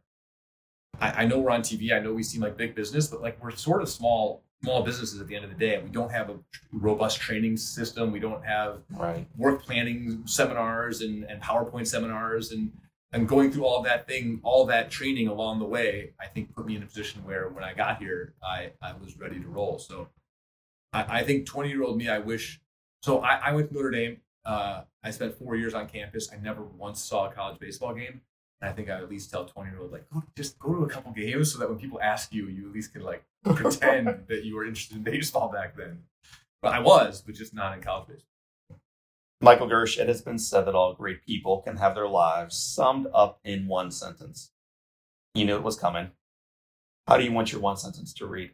Speaker 3: I, I know we're on TV. I know we seem like big business, but like we're sort of small small businesses at the end of the day. We don't have a robust training system. We don't have
Speaker 4: Right.
Speaker 3: work planning seminars and, and PowerPoint seminars and and going through all that thing, all that training along the way, I think put me in a position where when I got here, I, I was ready to roll. So I, I think 20 year old me, I wish. So I, I went to Notre Dame. Uh, I spent four years on campus. I never once saw a college baseball game. And I think I at least tell 20 year old, like, go, just go to a couple games so that when people ask you, you at least can like [laughs] pretend that you were interested in baseball back then. But I was, but just not in college baseball.
Speaker 4: Michael Girsch, it has been said that all great people can have their lives summed up in one sentence. You knew it was coming. How do you want your one sentence to read?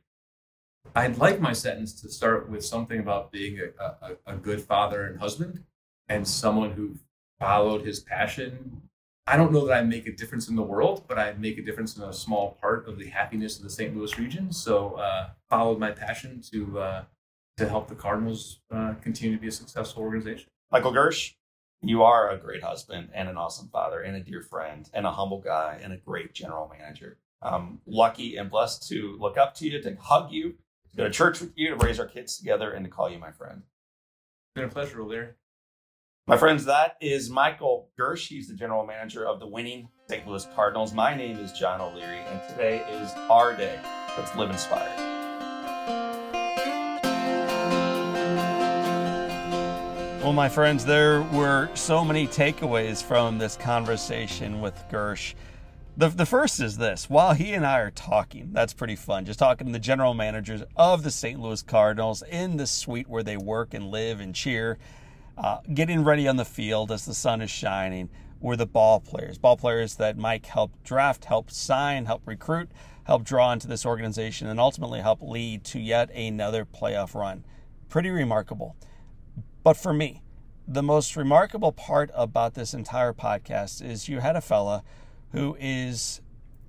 Speaker 3: I'd like my sentence to start with something about being a, a, a good father and husband and someone who followed his passion. I don't know that I make a difference in the world, but I make a difference in a small part of the happiness of the St. Louis region. So, uh, followed my passion to uh, to help the Cardinals uh, continue to be a successful organization.
Speaker 4: Michael Girsch, you are a great husband and an awesome father and a dear friend and a humble guy and a great general manager. I'm lucky and blessed to look up to you, to hug you, to go to church with you, to raise our kids together, and to call you my friend.
Speaker 3: It's been a pleasure, O'Leary.
Speaker 4: My friends, that is Michael Girsch. He's the general manager of the winning St. Louis Cardinals. My name is John O'Leary, and today is our day. Let's live inspired.
Speaker 1: Well, my friends, there were so many takeaways from this conversation with Girsch. The, the first is this while he and I are talking, that's pretty fun, just talking to the general managers of the St. Louis Cardinals in the suite where they work and live and cheer, uh, getting ready on the field as the sun is shining, were the ball players. Ball players that Mike helped draft, helped sign, helped recruit, helped draw into this organization, and ultimately help lead to yet another playoff run. Pretty remarkable. But for me, the most remarkable part about this entire podcast is you had a fella who is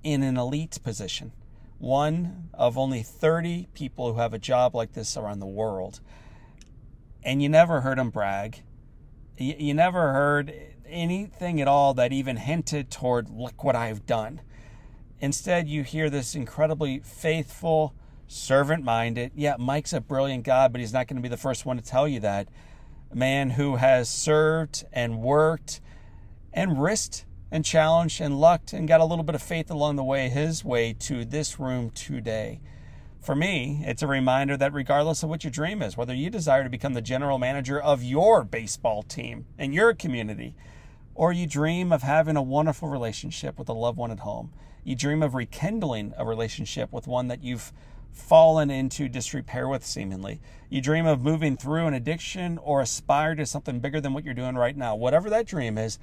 Speaker 1: in an elite position, one of only 30 people who have a job like this around the world. And you never heard him brag. You, you never heard anything at all that even hinted toward, look what I've done. Instead, you hear this incredibly faithful, servant minded, yeah, Mike's a brilliant guy, but he's not going to be the first one to tell you that A man who has served and worked and risked and challenged and lucked and got a little bit of faith along the way, his way to this room today. For me, it's a reminder that regardless of what your dream is, whether you desire to become the general manager of your baseball team and your community, or you dream of having a wonderful relationship with a loved one at home, you dream of rekindling a relationship with one that you've fallen into disrepair with, seemingly. You dream of moving through an addiction or aspire to something bigger than what you're doing right now. Whatever that dream is,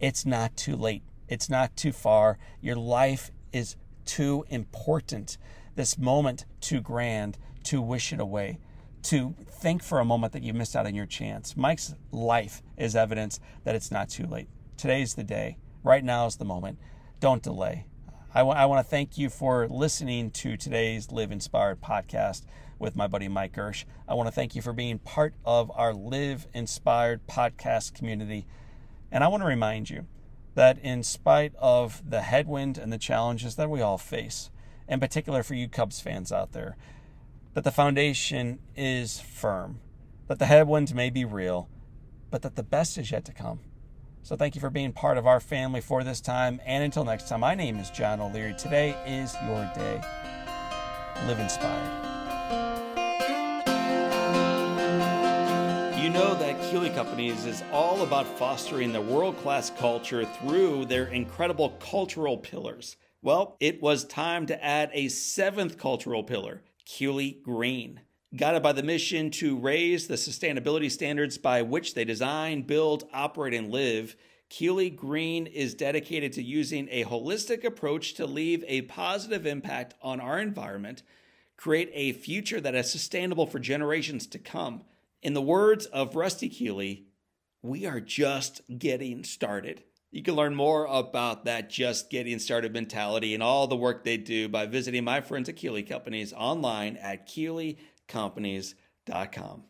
Speaker 1: it's not too late. It's not too far. Your life is too important. This moment too grand to wish it away. To think for a moment that you missed out on your chance. Mike's life is evidence that it's not too late. Today's the day. Right now is the moment. Don't delay. I, w- I want to thank you for listening to today's Live Inspired podcast with my buddy Mike Girsch. I want to thank you for being part of our Live Inspired podcast community. And I want to remind you that in spite of the headwind and the challenges that we all face, in particular for you Cubs fans out there, that the foundation is firm, that the headwinds may be real, but that the best is yet to come. So thank you for being part of our family for this time. And until next time, my name is John O'Leary. Today is your day. Live inspired. You know that Keeley Companies is all about fostering the world class culture through their incredible cultural pillars. Well, it was time to add a seventh cultural pillar, Keeley Green guided by the mission to raise the sustainability standards by which they design, build, operate, and live, Keeley Green is dedicated to using a holistic approach to leave a positive impact on our environment, create a future that is sustainable for generations to come. In the words of Rusty Keeley, we are just getting started. You can learn more about that just getting started mentality and all the work they do by visiting my friends at Keeley Companies online at Keeley.com companies.com.